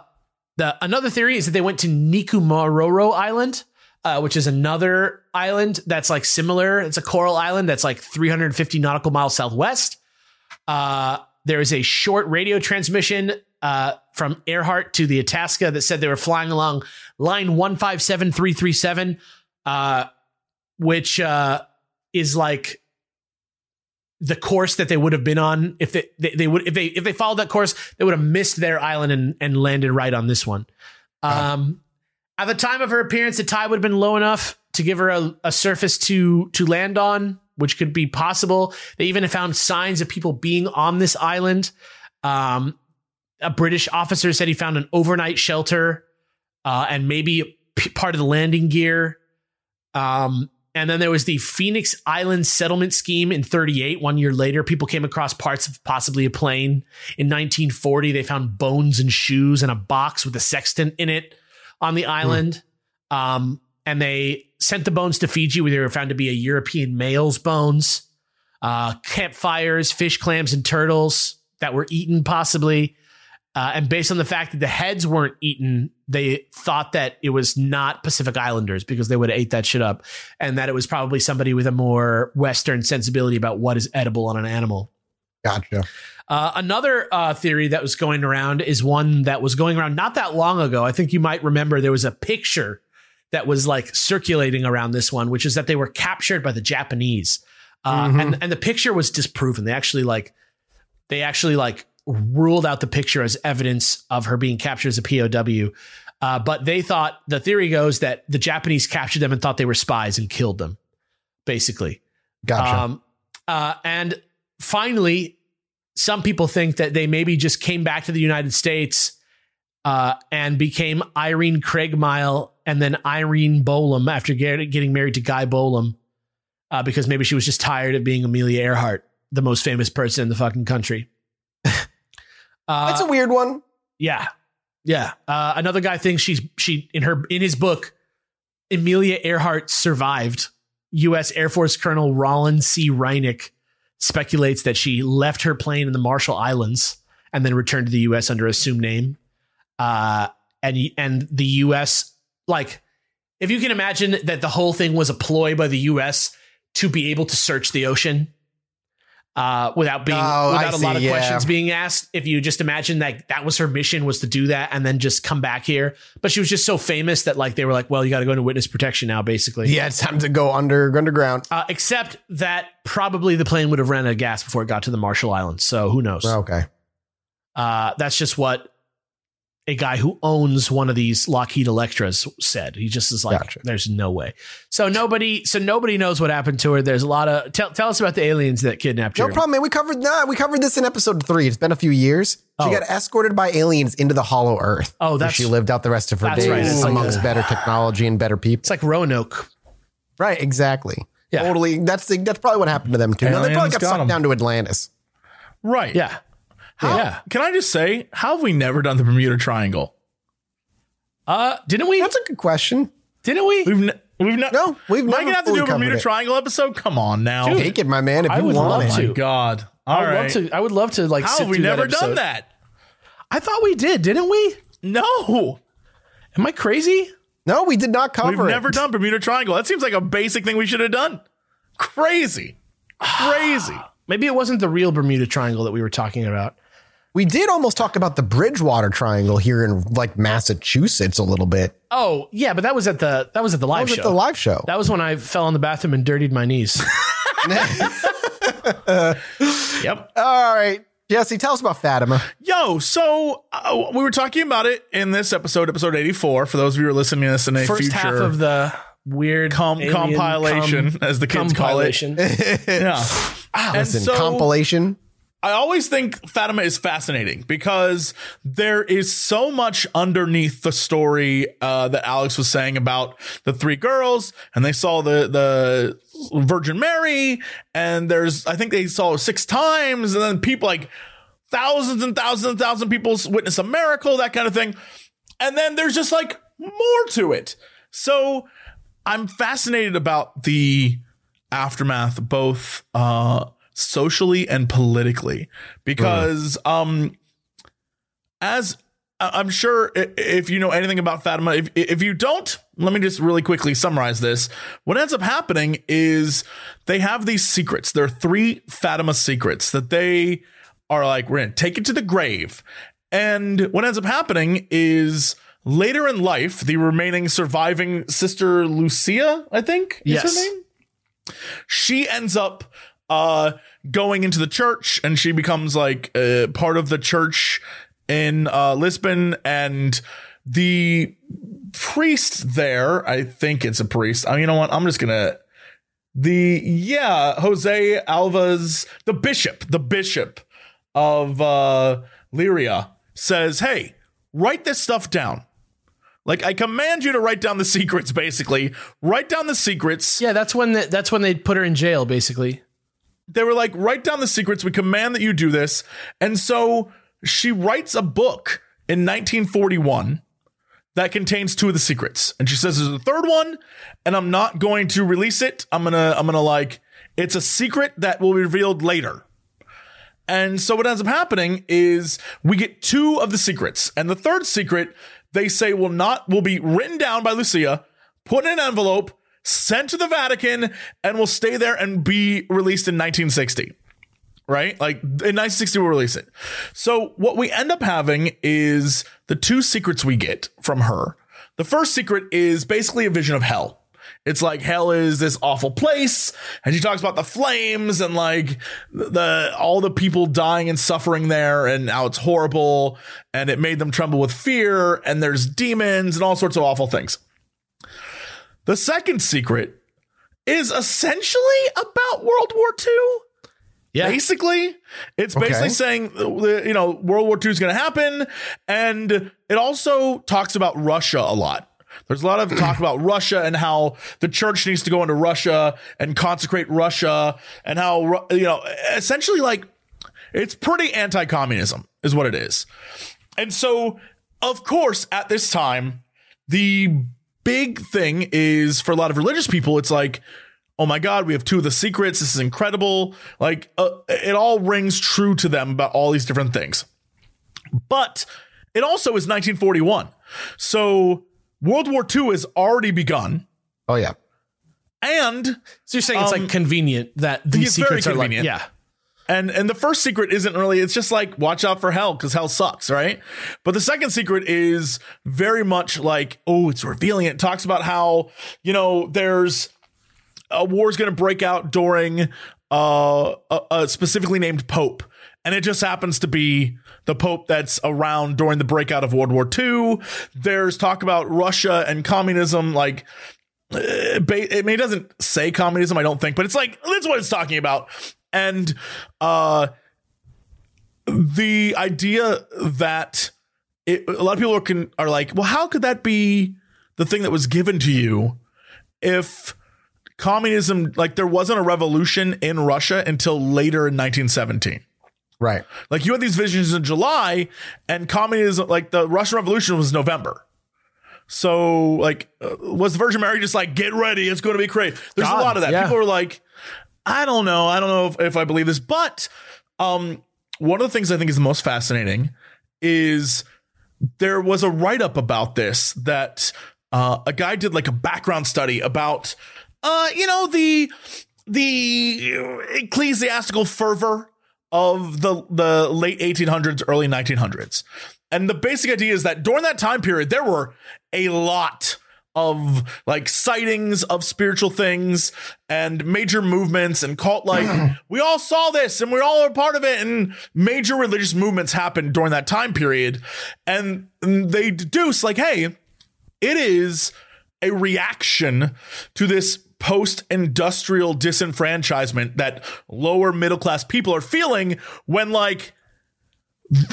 the another theory is that they went to Nikumaroro Island, uh, which is another island that's like similar. It's a coral island that's like 350 nautical miles southwest. Uh, there is a short radio transmission uh, from Earhart to the Itasca that said they were flying along line 157337, uh, which uh, is like the course that they would have been on if they, they, they would if they if they followed that course they would have missed their island and, and landed right on this one um at the time of her appearance the tide would have been low enough to give her a, a surface to to land on which could be possible they even found signs of people being on this island um a british officer said he found an overnight shelter uh and maybe p- part of the landing gear um and then there was the Phoenix Island settlement scheme in 38. One year later, people came across parts of possibly a plane. In 1940, they found bones and shoes and a box with a sextant in it on the island. Um, and they sent the bones to Fiji, where they were found to be a European male's bones. Uh, campfires, fish, clams, and turtles that were eaten, possibly. Uh, and based on the fact that the heads weren't eaten, they thought that it was not Pacific Islanders because they would have ate that shit up, and that it was probably somebody with a more Western sensibility about what is edible on an animal. Gotcha. Uh, another uh, theory that was going around is one that was going around not that long ago. I think you might remember there was a picture that was like circulating around this one, which is that they were captured by the Japanese, uh, and and the picture was disproven. They actually like they actually like ruled out the picture as evidence of her being captured as a POW. Uh, but they thought the theory goes that the Japanese captured them and thought they were spies and killed them, basically. Gotcha. Um, uh, and finally, some people think that they maybe just came back to the United States uh, and became Irene Craigmile and then Irene Bolam after getting married to Guy Bolam uh, because maybe she was just tired of being Amelia Earhart, the most famous person in the fucking country. Uh, *laughs* That's a weird one. yeah, yeah. Uh, another guy thinks she's she in her in his book, Amelia Earhart survived. U.S. Air Force Colonel Rollin C. Reineck speculates that she left her plane in the Marshall Islands and then returned to the U.S. under assumed name. Uh, and and the U.S. like if you can imagine that the whole thing was a ploy by the U.S. to be able to search the ocean uh, without being Oh, I without a lot of yeah. questions being asked. If you just imagine that that was her mission was to do that and then just come back here, but she was just so famous that like they were like, well, you got to go into witness protection now, basically. Yeah, it's time to go under underground. Uh, except that probably the plane would have ran out of gas before it got to the Marshall Islands. So who knows? Okay. Uh, that's just what a guy who owns one of these Lockheed Electras said. He just is like, Gotcha. "There's no way." So nobody, so nobody knows what happened to her. There's a lot of tell, tell us about the aliens that kidnapped No her. No problem, man. We covered that. We covered this in episode three. It's been a few years. She Oh. got escorted by aliens into the Hollow Earth. Oh, where that's- she lived out the rest of her that's days right. It's like amongst better technology and better people. It's like Roanoke. right, exactly. Yeah. Totally. That's the, that's probably what happened to them too. No, they probably Aliens got sucked sucked 'em. down to Atlantis. Right. Yeah, How, Yeah. Can I just say, how have we never done the Bermuda Triangle? uh, didn't we? That's a good question. didn't we? We've ne- we've ne- No, we've Am I never gonna have to do a Bermuda it. Triangle episode? Come on now. Take it, my man. If I you would want love it. Oh to. my god. I would right. love to. I would love to like. How sit have we never that done that? I thought we did, didn't we? No. Am I crazy? No, we did not cover We've it. never done Bermuda Triangle. That seems like a basic thing we should have done. Crazy. Crazy. *sighs* Maybe it wasn't the real Bermuda Triangle that we were talking about. We did almost talk about the Bridgewater Triangle here in like Massachusetts a little bit. Oh yeah, but that was at the that was at the That live was show. at the live show. That was when I fell in the bathroom and dirtied my knees. *laughs* Yep. All right. Jesse, tell us about Fatima. Yo, so uh, we were talking about it in this episode, episode 84. For those of you who are listening to this in a First future half of the weird Com- alien compilation, as the kids call it. compilation. *laughs* yeah. *laughs* and Listen, so compilation. I always think Fatima is fascinating because there is so much underneath the story uh, that Alex was saying about the three girls, and they saw the the Virgin Mary, and there's I think they saw six times, and then people like thousands and thousands and thousands of people witness a miracle, that kind of thing, and then there's just like more to it. So I'm fascinated about the aftermath, both uh, socially and politically, because um, as I'm sure if you know anything about Fatima, if if you don't, let me just really quickly summarize this. What ends up happening is they have these secrets. There are three Fatima secrets that they are like, we're gonna take it to the grave. And what ends up happening is later in life, the remaining surviving sister Lucia, I think, is Yes. her name she ends up uh going into the church and she becomes like uh, part of the church in uh Lisbon and the priest there I think it's a priest I mean, you know what I'm just gonna the yeah Jose Alva's the bishop the bishop of uh Leiria says hey write this stuff down Like I command you to write down the secrets. Basically, write down the secrets. Yeah, that's when the, that's when they put her in jail. Basically, They were like, write down the secrets. We command that you do this. And so she writes a book in 1941 that contains two of the secrets. And she says there's a third one, and I'm not going to release it. I'm gonna, I'm gonna like, it's a secret that will be revealed later. And so what ends up happening is we get two of the secrets, and the third secret they say will not will be written down by Lucia, put in an envelope, sent to the Vatican, and will stay there and be released in 1960 right? Like in 1960, we'll release it. So what we end up having is the two secrets we get from her. The first secret is basically a vision of hell. It's like hell is this awful place, and she talks about the flames and like the all the people dying and suffering there, and how it's horrible, and it made them tremble with fear, and there's demons and all sorts of awful things. The second secret is essentially about World War II. yeah, Basically, it's basically Okay. saying uh, you know World War II is going to happen, and it also talks about Russia a lot. There's a lot of talk *clears throat* about Russia and how the church needs to go into Russia and consecrate Russia, and how you know essentially like it's pretty anti-communism is what it is. And so, of course, at this time, the big thing is for a lot of religious people, it's like, oh my God, we have two of the secrets. This is incredible. Like, uh, it all rings true to them about all these different things. But it also is 1941. So World War II has already begun. Oh yeah. And so you're saying it's Um, like convenient that these it's very secrets are like convenient. yeah. And and the first secret isn't really it's just like watch out for hell cuz hell sucks, right? But the second secret is very much like oh, it's revealing it talks about how, you know, there's a war's going to break out during uh, a, a specifically named pope. And it just happens to be the pope that's around during the breakout of World War II. There's talk about Russia and communism like uh, ba- I mean, it doesn't say communism, I don't think, but it's like that's what it's talking about. And uh, the idea that it, a lot of people are, can, are like, well, how could that be the thing that was given to you if communism, like there wasn't a revolution in Russia until later in 1917? Right. Like you had these visions in July, and communism, like the Russian Revolution was November. So, like, uh, was the Virgin Mary just like, get ready, it's going to be crazy? There's God, a lot of that. yeah. People are like, I don't know, I don't know if, if I believe this, but um, one of the things I think is the most fascinating is there was a write up about this that uh, a guy did like a background study about, uh, you know, the the ecclesiastical fervor of the the late 1800s, early 1900s. And the basic idea is that during that time period, there were a lot of like sightings of spiritual things and major movements and cult like *clears throat* we all saw this and we all are part of it. And major religious movements happened during that time period. And they deduce like hey it is a reaction to this post industrial disenfranchisement that lower middle class people are feeling when, like,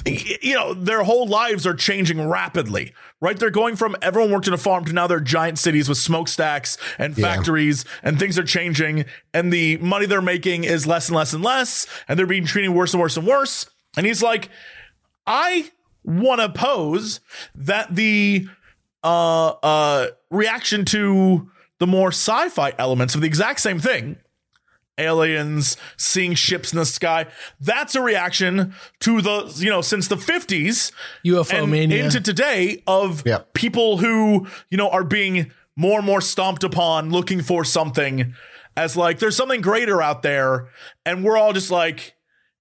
you know, their whole lives are changing rapidly, right? They're going from everyone worked in a farm to now they're giant cities with smokestacks and factories and things are changing and the money they're making is less and less and less and they're being treated worse and worse and worse. And he's like, I want to pose that the uh, uh, reaction to the more sci-fi elements of the exact same thing aliens seeing ships in the sky that's a reaction to the you know since the 50s UFO mania. into today of Yep. people who you know are being more and more stomped upon looking for something as like there's something greater out there and we're all just like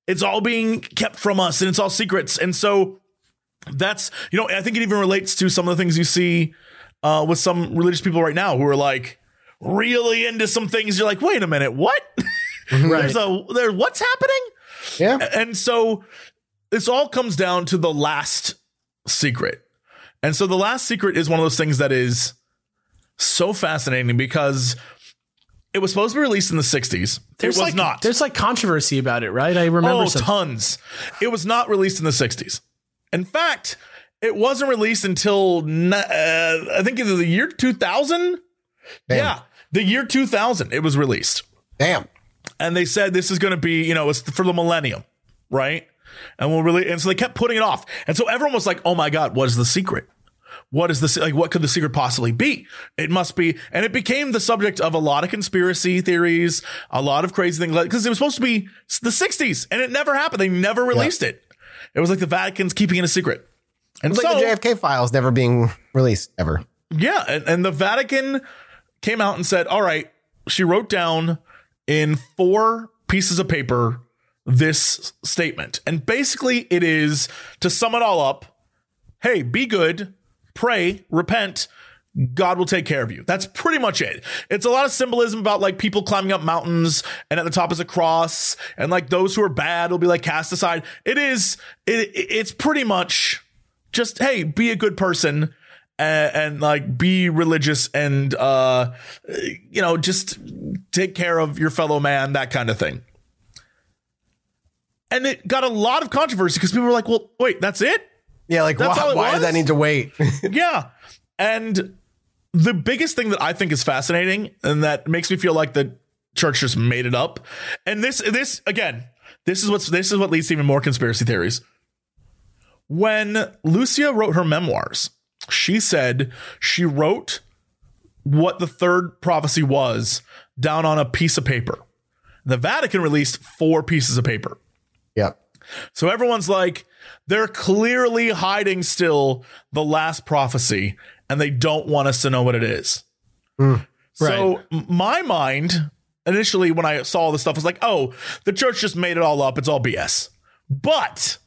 it's all being kept from us and it's all secrets and so that's you know i think it even relates to some of the things you see uh, with some religious people right now who are like really into some things you're like wait a minute what *laughs* there's a there what's happening Yeah. and so this all comes down to the last secret. And so the last secret is one of those things that is so fascinating because it was supposed to be released in the 60s. it was like, not. There's like controversy about it, right? I remember oh, some- tons. It was not released in the 60s. In fact, it wasn't released until uh, I think either the year 2000. Yeah, the year 2000 it was released. Damn. and they said this is going to be, you know, it's for the millennium, right? And we'll really, and so they kept putting it off, and so everyone was like, "Oh my god, what is the secret? What is this? Like, what could the secret possibly be? It must be." And it became the subject of a lot of conspiracy theories, a lot of crazy things, because it was supposed to be the '60s, and it never happened. They never released it. It was like the Vatican's keeping it a secret. And It's so, like the JFK files never being released ever. yeah, and, and the Vatican came out and said, "All right." She wrote down in four pieces of paper this statement, and basically, it is to sum it all up. Hey, be good, pray, repent. God will take care of you. That's pretty much it. It's a lot of symbolism about like people climbing up mountains and at the top is a cross and like those who are bad will be like cast aside. It is, it, it's pretty much just, hey, be a good person and, and like be religious and, uh, you know, just take care of your fellow man, that kind of thing. And it got a lot of controversy because people were like, well, wait, that's it? Yeah, like That's why, why did that need to wait? *laughs* yeah. And the biggest thing that I think is fascinating and that makes me feel like the church just made it up. And this this again, this is what's this is what leads to even more conspiracy theories. When Lucia wrote her memoirs, she said she wrote what the third prophecy was down on a piece of paper. The Vatican released four pieces of paper. yep. So everyone's like, they're clearly hiding still the last prophecy and they don't want us to know what it is. Mm. So m- my mind initially when I saw all this stuff was like, oh, the church just made it all up. It's all BS. But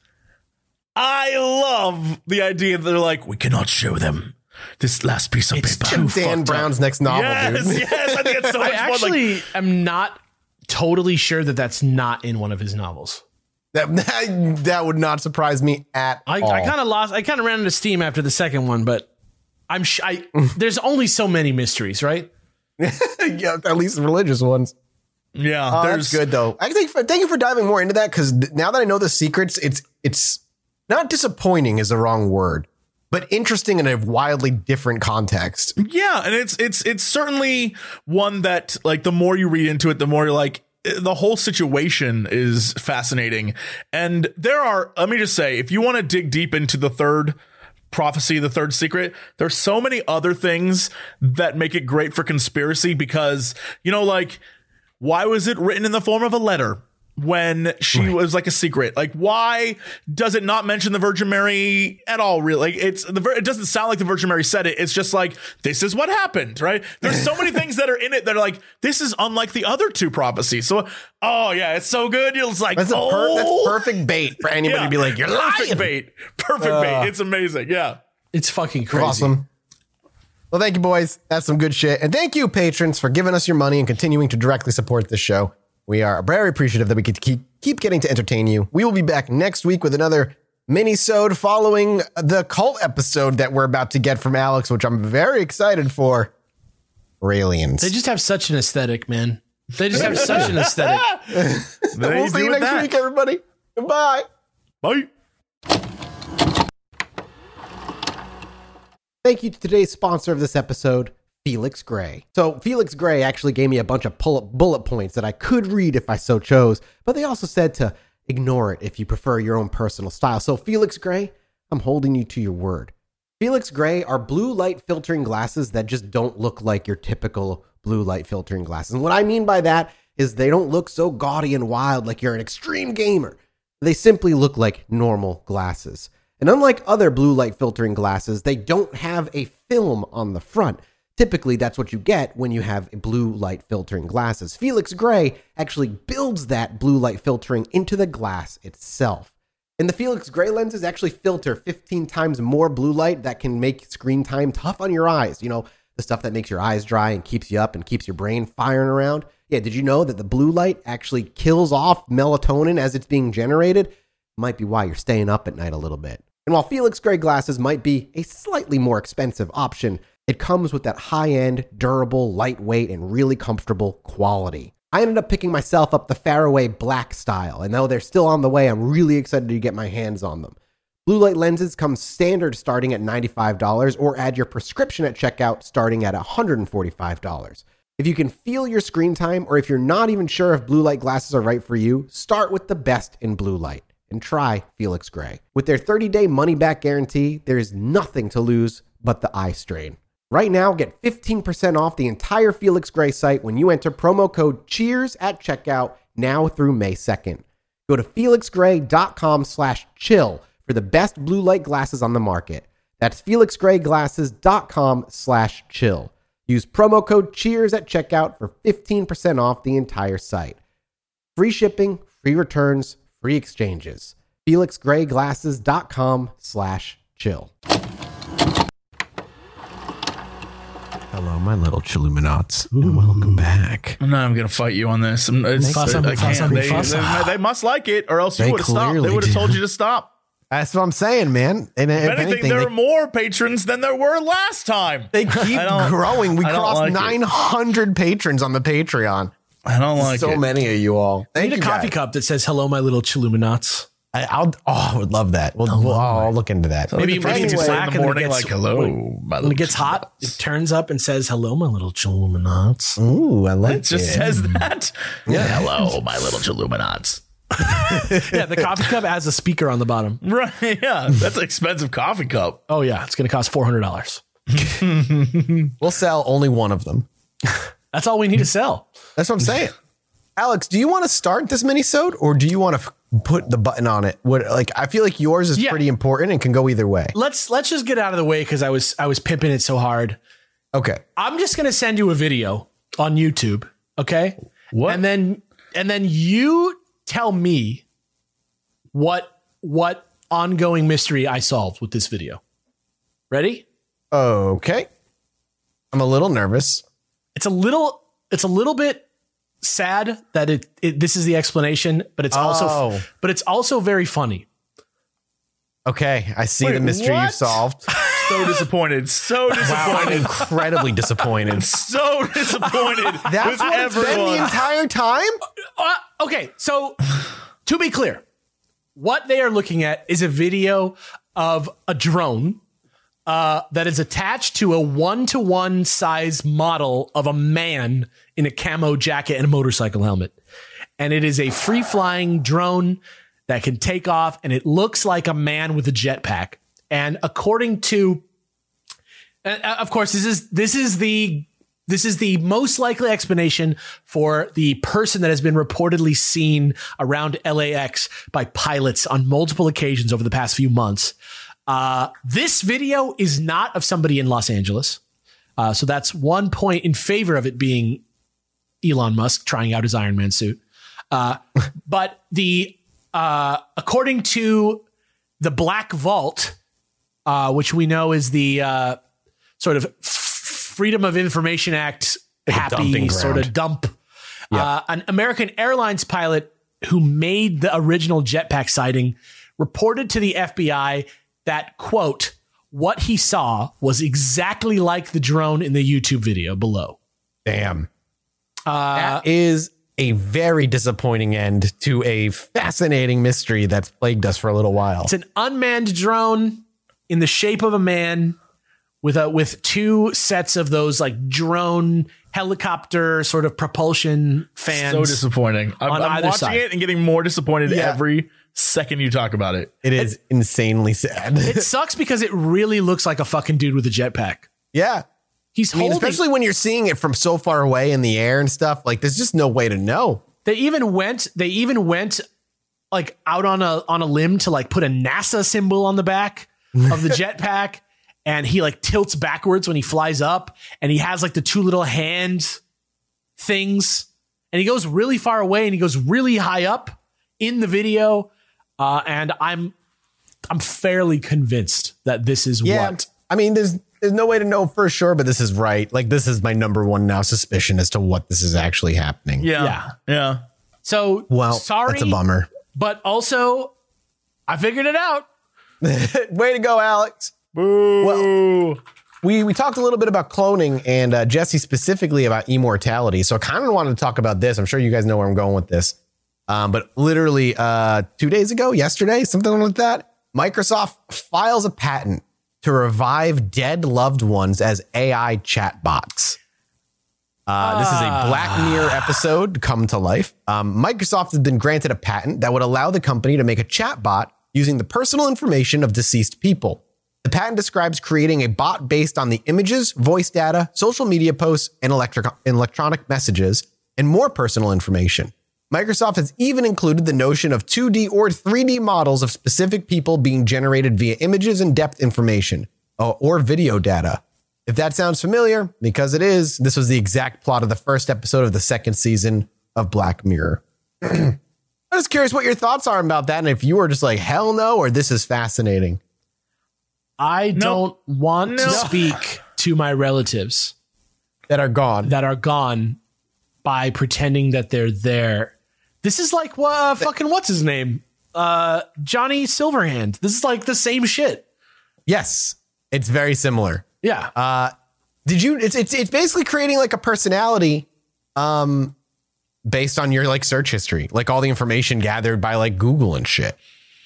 I love the idea that they're like, we cannot show them this last piece of paper. Dan Brown's next novel, yes, dude. *laughs* yes, I think it's so I much. Like, actually am not totally sure that that's not in one of his novels. That, that *laughs* that would not surprise me at I, all. I kind of lost. I kind of ran into steam after the second one, but I'm. Sh- I, *laughs* there's only so many mysteries, right? yeah, at least religious ones. yeah, oh, there's that's good though. I think thank you for diving more into that because now that I know the secrets, it's it's not disappointing is the wrong word, but interesting in a wildly different context. Yeah, and it's it's it's certainly one that like the more you read into it, the more you're like the whole situation is fascinating. And there are let me just say, if you want to dig deep into the third prophecy, the third secret, there's so many other things that make it great for conspiracy because you know like why was it written in the form of a letter? When she was like a secret, like why does it not mention the Virgin Mary at all? Really, like it's the it doesn't sound like the Virgin Mary said it. It's just like this is what happened, right? There's so many *laughs* things that are in it that are like this is unlike the other two prophecies. So, oh yeah, it's so good. You're just like, That's a per- oh, that's perfect bait for anybody Yeah. to be like, you're perfect lying. bait, perfect bait. Uh. It's amazing. Yeah. It's fucking crazy. Awesome. Well, thank you, boys. That's some good shit. And thank you, patrons, for giving us your money and continuing to directly support this show. We are very appreciative that we get to keep keep getting to entertain you. We will be back next week with another mini-sode following the cult episode that we're about to get from Alex, which I'm very excited for. Aliens. They just have such an aesthetic, man. They just have such an aesthetic. *laughs* We'll see you next that. week, everybody. Goodbye. Bye. Thank you to today's sponsor of this episode, Felix Gray. So, Felix Gray actually gave me a bunch of bullet points that I could read if I so chose, but they also said to ignore it if you prefer your own personal style. So, Felix Gray, I'm holding you to your word. Felix Gray are blue light filtering glasses that just don't look like your typical blue light filtering glasses. And what I mean by that is they don't look so gaudy and wild like you're an extreme gamer. They simply look like normal glasses. And unlike other blue light filtering glasses, they don't have a film on the front. Typically, that's what you get when you have blue light filtering glasses. Felix Gray actually builds that blue light filtering into the glass itself. And the Felix Gray lenses actually filter 15 times more blue light that can make screen time tough on your eyes. You know, the stuff that makes your eyes dry and keeps you up and keeps your brain firing around. Yeah, did you know that the blue light actually kills off melatonin as it's being generated? Might be why you're staying up at night a little bit. And while Felix Gray glasses might be a slightly more expensive option, it comes with that high end, durable, lightweight, and really comfortable quality. I ended up picking myself up the Faraday Black style, and though they're still on the way, I'm really excited to get my hands on them. Blue light lenses come standard starting at $95 or add your prescription at checkout starting at $145. If you can feel your screen time or if you're not even sure if blue light glasses are right for you, start with the best in blue light and try Felix Gray. With their 30-day money-back guarantee, there is nothing to lose but the eye strain. Right now, get 15% off the entire Felix Gray site when you enter promo code CHEERS at checkout now through May 2nd. Go to felixgray.com slash chill for the best blue light glasses on the market. That's felixgrayglasses.com slash chill. Use promo code CHEERS at checkout for 15% off the entire site. Free shipping, free returns, free exchanges. felixgrayglasses.com slash chill. Hello, my little Chilluminauts, and welcome back. I'm not even gonna fight you on this. I'm- It's, Fuss 'em, I fuss 'em, can't. They, fuss 'em. they- they must like it, or else They you would have stopped. They clearly would have told you to stop. That's what I'm saying, man. And if If anything, anything, there they, are more patrons than there were last time. they keep I don't- growing. We I don't crossed like it. 900 patrons on the Patreon. I don't like so it. many of you all. I Thank need a you coffee guys. cup that says "Hello, my little Chilluminauts." I, I'll. Oh, I would love that. We'll, oh we'll, I'll look into that. Maybe Maybe when you it's can say black in and the then morning, gets- like, hello, my When little it gets hot, it turns up and says "Hello, my little Chilluminauts." Ooh, I like It It just it. says mm-hmm. that. Yeah. Hello, my little Illuminats. *laughs* yeah, the coffee cup has a speaker on the bottom. Right. Yeah. That's an expensive coffee cup. Oh yeah, it's going to cost four hundred dollars. *laughs* We'll sell only one of them. *laughs* That's all we need to sell. That's what I'm saying. Alex, do you want to start this mini-sode or do you want to f- put the button on it? What like I feel like yours is Yeah. pretty important and can go either way. Let's let's just get out of the way because I was I was pimping it so hard. Okay. I'm just gonna send you a video on YouTube, okay? What? And then and then you tell me what what ongoing mystery I solved with this video. Ready? Okay. I'm a little nervous. It's a little it's a little bit sad that it, it this is the explanation, but it's also Oh. but it's also very funny. Okay, I see Wait, the mystery you what? solved. *laughs* So disappointed. So disappointed. Wow, disappointed. incredibly disappointed. *laughs* so disappointed. *laughs* That's with what it's been the entire time. Uh, okay, so to be clear, what they are looking at is a video of a drone uh, that is attached to a one to one size model of a man in a camo jacket and a motorcycle helmet. And it is a free flying drone that can take off, and it looks like a man with a jetpack. And according to, uh, of course, this is this is the this is the most likely explanation for the person that has been reportedly seen around LAX by pilots on multiple occasions over the past few months. Uh, this video is not of somebody in Los Angeles. Uh, so that's one point in favor of it being Elon Musk trying out his Iron Man suit. Uh, *laughs* but the uh, according to the Black Vault, uh, which we know is the uh, sort of Freedom of Information Act happy sort of dump. Uh, an American Airlines pilot who made the original jetpack sighting reported to the FBI that quote what he saw was exactly like the drone in the YouTube video below. Damn. Uh, that is a very disappointing end to a fascinating mystery that's plagued us for a little while. It's an unmanned drone in the shape of a man with a with two sets of those like drone helicopter sort of propulsion fans. So disappointing. I'm, on I'm either watching side. it and getting more disappointed Yeah. every second you talk about it. It is insanely sad. It sucks because it really looks like a fucking dude with a jetpack. yeah. He's I mean, holding. especially when you're seeing it from so far away in the air and stuff. Like, there's just no way to know. they even went. They even went like out on a on a limb to like put a NASA symbol on the back of the *laughs* jetpack, and he like tilts backwards when he flies up, and he has like the two little hand things, and he goes really far away, and he goes really high up in the video, uh, and I'm I'm fairly convinced that this is Yeah. what. I mean, there's there's no way to know for sure, but this is right. Like, this is my number one now suspicion as to what this is actually happening. Yeah. Yeah. Yeah. So Well, sorry, that's a bummer. but also I figured it out. *laughs* way to go, Alex. Well, we we talked a little bit about cloning and uh, Jesse specifically about immortality. So I kind of wanted to talk about this. I'm sure you guys know where I'm going with this. Um, but literally uh, two days ago, yesterday, something like that, Microsoft files a patent to revive dead loved ones as AI chatbots. Uh, this is a Black Mirror episode come to life. Um, Microsoft has been granted a patent that would allow the company to make a chatbot using the personal information of deceased people. The patent describes creating a bot based on the images, voice data, social media posts, and electric- electronic messages, and more personal information. Microsoft has even included the notion of 2D or 3D models of specific people being generated via images and depth information uh, or video data. If that sounds familiar, because it is, this was the exact plot of the first episode of the second season of Black Mirror. *clears throat* I'm just curious what your thoughts are about that, and if you were just like, hell no, or this is fascinating. I don't want No. to *laughs* speak to my relatives That are gone. that are gone by pretending that they're there. This is like what uh, fucking what's his name? Uh Johnny Silverhand. This is like the same shit. yes, it's very similar. Yeah. Uh, did you? It's it's it's basically creating like a personality, um, based on your like search history, like all the information gathered by like Google and shit.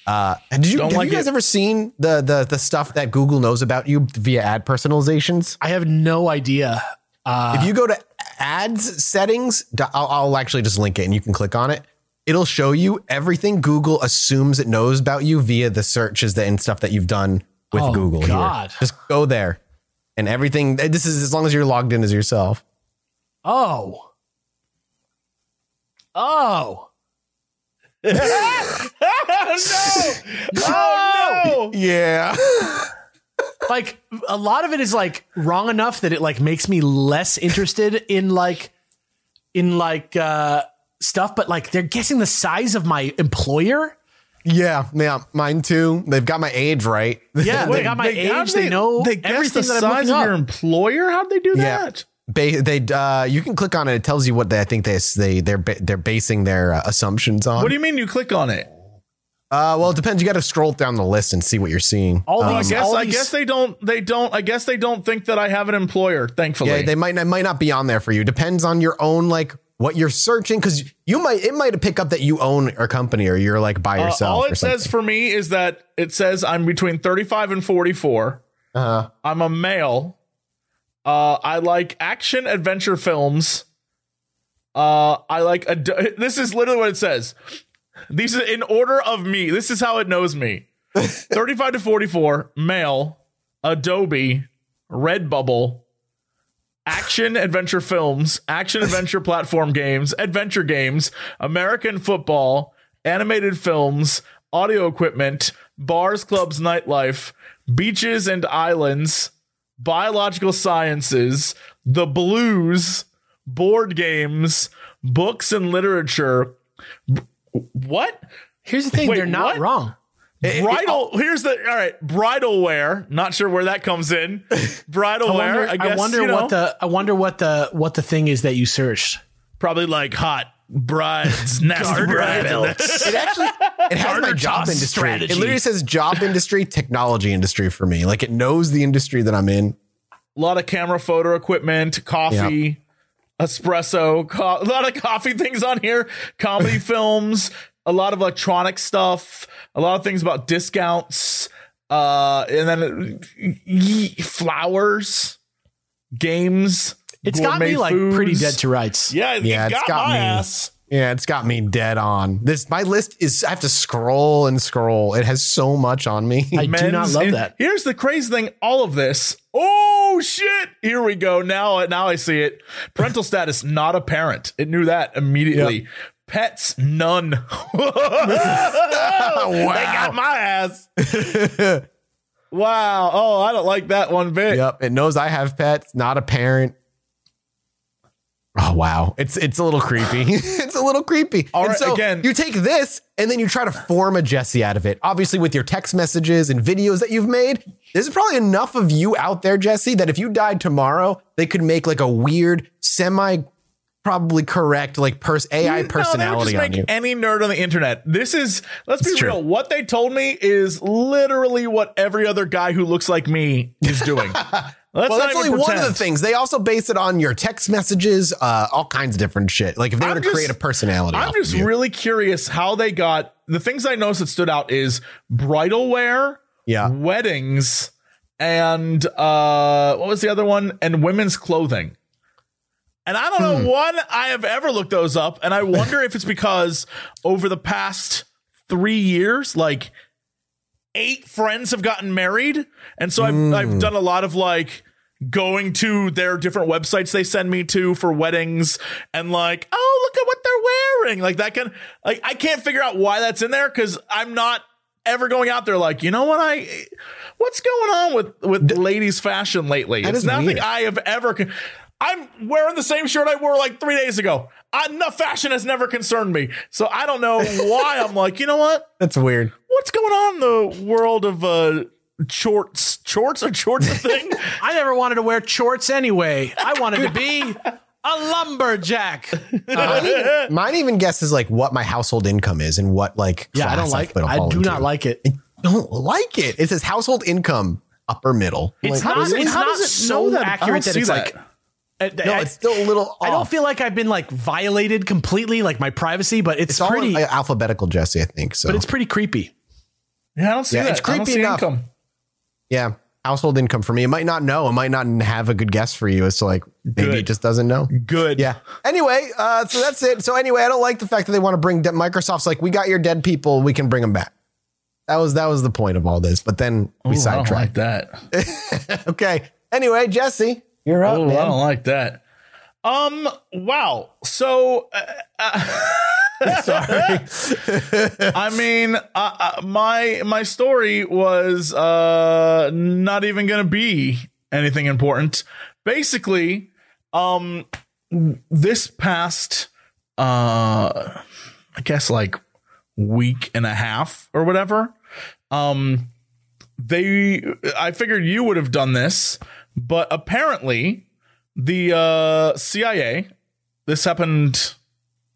Uh, and did you Don't have like you guys it. ever seen the the the stuff that Google knows about you via ad personalizations? I have no idea. Uh, if you go to ads settings, I'll, I'll actually just link it and you can click on it. It'll show you everything Google assumes it knows about you via the searches that and stuff that you've done with Oh, Google. here. God. Just go there, and everything. Eh, this is as long as you're logged in as yourself. Oh. Oh. *laughs* *laughs* No. *laughs* Oh no! Yeah. Like a lot of it is like wrong enough that it like makes me less interested in like in like uh stuff, but like they're guessing the size of my employer. Yeah, yeah, mine too. They've got my age right. Yeah, *laughs* they got my how'd age. They, know they guess everything the that I'm size looking of your employer. How'd they do Yeah. that? Ba- they uh, you can click on it. It tells you what they I think they they they're ba- they're basing their uh, assumptions on. What do you mean you click on it? Uh, well, it depends. You got to scroll down the list and see what you're seeing. All Um, I guess all I these- guess they don't they don't I guess they don't think that I have an employer, thankfully. Yeah, they might not, might not be on there for you. Depends on your own like what you're searching because you might it might pick up that you own a company or you're like by Uh, yourself. all it says for me is that it says I'm between 35 and 44. uh, I'm a male. Uh, I like action adventure films. Uh, I like ad- *laughs* this is literally what it says. These are in order of me. This is how it knows me. *laughs* 35 to 44, male, Adobe, Redbubble, action adventure films, action *laughs* adventure platform games, adventure games, American football, animated films, audio equipment, bars, clubs, nightlife, beaches and islands, biological sciences, the blues, board games, books and literature. B- What? Here's the thing: Wait, they're not what? wrong. Eh, eh, bridal. Oh, here's the all right. Bridal wear. Not sure where that comes in. *laughs* Bridal I wear. I, guess, I wonder you know, what the I wonder what the what the thing is that you searched. probably like hot brides, *laughs* nasty brides. it actually it has my job industry. strategy. It literally says job industry, technology industry for me. Like it knows the industry that I'm in. a lot of camera photo equipment, coffee, espresso, co- a lot of coffee things on here, comedy *laughs* films, a lot of electronic stuff, a lot of things about discounts, uh, and then uh, y- flowers, games. It's got gourmet me like pretty dead to rights. Yeah, Yeah, it it's got, got my me. ass. Yeah, it's got me dead on. This my list is I have to scroll and scroll. It has so much on me. I do not love that. Here's the crazy thing: all of this. Oh shit! Here we go. Now, now I see it. Parental status not a parent. It knew that immediately. Pets none. *laughs* *laughs* They got my ass. wow. Oh, I don't like that one bit. Yep, it knows I have pets, not a parent. Oh wow, it's it's a little creepy. *laughs* it's a little creepy. All and right, so again- you take this and then you try to form a Jesse out of it. Obviously, with your text messages and videos that you've made, there's probably enough of you out there, Jesse, that if you died tomorrow, they could make like a weird, semi, probably correct like pers- AI No, personality just on make you. any nerd on the internet. This is let's It's be true. real. What they told me is literally what every other guy who looks like me is doing. *laughs* Let's well, that's only even one of the things. They also base it on your text messages, uh, all kinds of different shit. Like if they were to create a personality. I'm just really curious how they got the things I noticed that stood out is bridal wear, Yeah. weddings, and uh what was the other one? And women's clothing. And I don't Hmm. know one I have ever looked those up, and I wonder if it's because over the past three years, like eight friends have gotten married, and so I've, Hmm. I've done a lot of like going to their different websites they send me to for weddings and like oh look at what they're wearing. Like that can like i can't figure out why that's in there because i'm not ever going out there like you know what? I what's going on with with ladies fashion lately? It's is nothing weird. i have ever con- i'm wearing the same shirt i wore like three days ago. No fashion has never concerned me. So i don't know *laughs* why i'm like you know what? That's weird. What's going on in the world of uh shorts shorts are shorts a thing *laughs* I never wanted to wear shorts anyway. I wanted to be a lumberjack. *laughs* Uh, Mine even guesses like what my household income is and what like yeah, I don't like. I've I do into. not like it. Don't like it. It says household income upper middle. It's like, not. really? It's how not does it so know that? I accurate that it's that. like. uh, no, I- it's still a little. I don't feel like I've been like violated completely, like my privacy, but it's, it's all pretty. in, uh, alphabetical, Jesse. I think so. but it's pretty creepy. Yeah, I don't see Yeah, that. it's creepy enough. income. yeah, household income for me. It might not know. It might not have a good guess for you. It's so like maybe Good. it just doesn't know. Good. Yeah. Anyway, uh, so that's it. So anyway, I don't like the fact that they want to bring de- Microsoft's like we got your dead people, we can bring them back. That was that was the point of all this. But then we Ooh, I don't like sidetracked. that. *laughs* okay. Anyway, Jesse, you're up, Oh, I don't like that. Um. Wow. So, uh, *laughs* *laughs* Sorry. I mean, uh, uh, my my story was uh not even gonna be anything important. Basically, um, this past uh, I guess like week and a half or whatever, um, they I figured you would have done this, but apparently the uh CIA this happened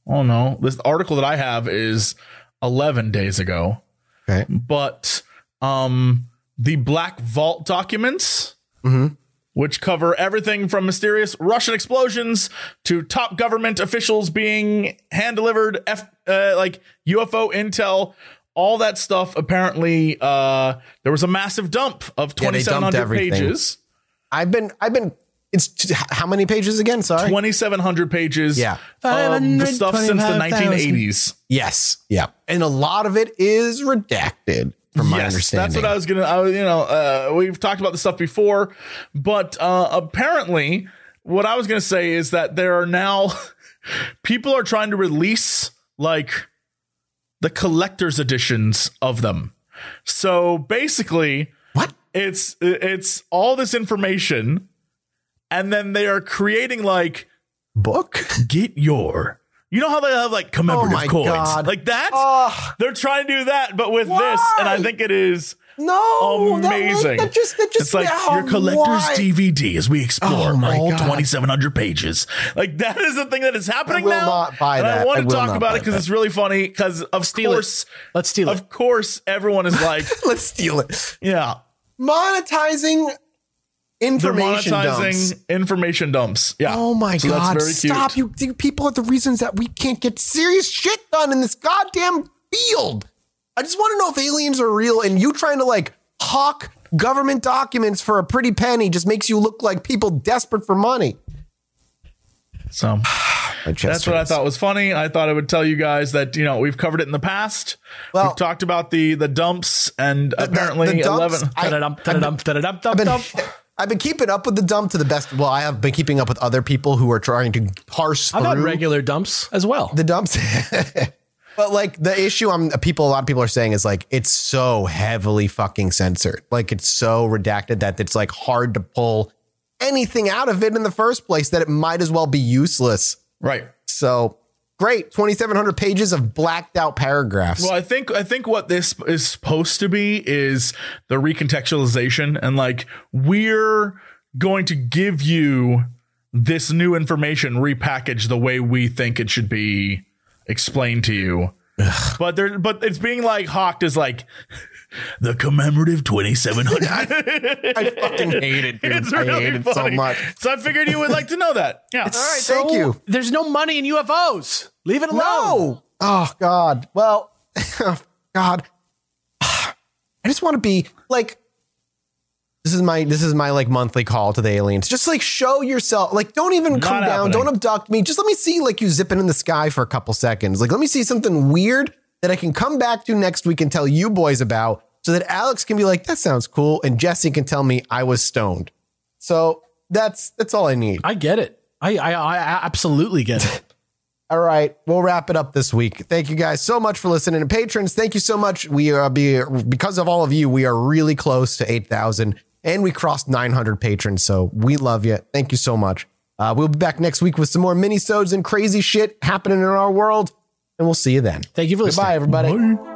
oh no this article that I have is 11 days ago Okay. but um the black vault documents which cover everything from mysterious Russian explosions to top government officials being hand delivered F, uh, like UFO intel all that stuff apparently uh there was a massive dump of Yeah, they dumped 2700 everything. pages I've been I've been it's t- how many pages again? Sorry. 2700 pages Yeah. of the stuff since the 1980s Yes. Yeah. And a lot of it is redacted from my yes, understanding. that's what I was gonna. I was, you know, uh, we've talked about this stuff before, but uh, apparently, what I was gonna say is that there are now *laughs* people are trying to release like the collector's editions of them. So basically, what? it's it's all this information, and then they are creating like Book? get your. You know how they have like commemorative Oh coins God. like that? Oh. They're trying to do that, but with this, and I think it is No. that- amazing. That, just that just it's like oh, your collector's why? DVD as we explore Oh all God. 2,700 pages. Like that is the thing that is happening will now. not buy and that. I want to talk about it because it's really funny. Because of Steal it. Let's steal it. of course, everyone is like, *laughs* Let's steal it. yeah, Monetizing they're information monetizing dumps. information dumps. Yeah. Oh my So that's god! very cute. Stop! You, you people are the reasons that we can't get serious shit done in this goddamn field. I just want to know if aliens are real, and you trying to like hawk government documents for a pretty penny just makes you look like people desperate for money. So *sighs* My chest That's what I thought was funny. I thought I would tell you guys that you know we've covered it in the past. Well- we've talked about the the dumps and the- apparently the dumps- eleven. I- I've been, dum. *laughs* I've been keeping up with the dump to the best. Well, I have been keeping up with other people who are trying to parse I've had regular dumps as well. the dumps. *laughs* but like the issue, I'm people. A lot of people are saying is like it's so heavily fucking censored. Like it's so redacted that it's like hard to pull anything out of it in the first place. That it might as well be useless. Right. So great, 2,700 pages of blacked out paragraphs. Well, I think I think what this is supposed to be is the recontextualization and like we're going to give you this new information repackaged the way we think it should be explained to you. But there but it's being like hawked as like the commemorative 2700. *laughs* I fucking hate it, dude. it's I really hate it so funny. much. So I figured you would like to know that. *laughs* Yeah. All right, thank you. There's no money in UFOs. Leave it alone. No. Oh God. Well, *laughs* God. *sighs* I just want to be like. This is my this is my like monthly call to the aliens. Just like show yourself. Like don't even Not come down. Don't abduct me. Just let me see like you zipping in the sky for a couple seconds. Like let me see something weird that I can come back to next week and tell you boys about, so that Alex can be like, that sounds cool, and Jesse can tell me I was stoned. So that's that's all I need. I get it. I, I, I absolutely get it. *laughs* All right, we'll wrap it up this week. Thank you guys so much for listening, and patrons, thank you so much. We are be because of all of you, we are really close to eight thousand, and we crossed nine hundred patrons. So we love you. Thank you so much. Uh, we'll be back next week with some more mini sodes and crazy shit happening in our world, and we'll see you then. Thank you for listening. Bye, everybody. Anyway,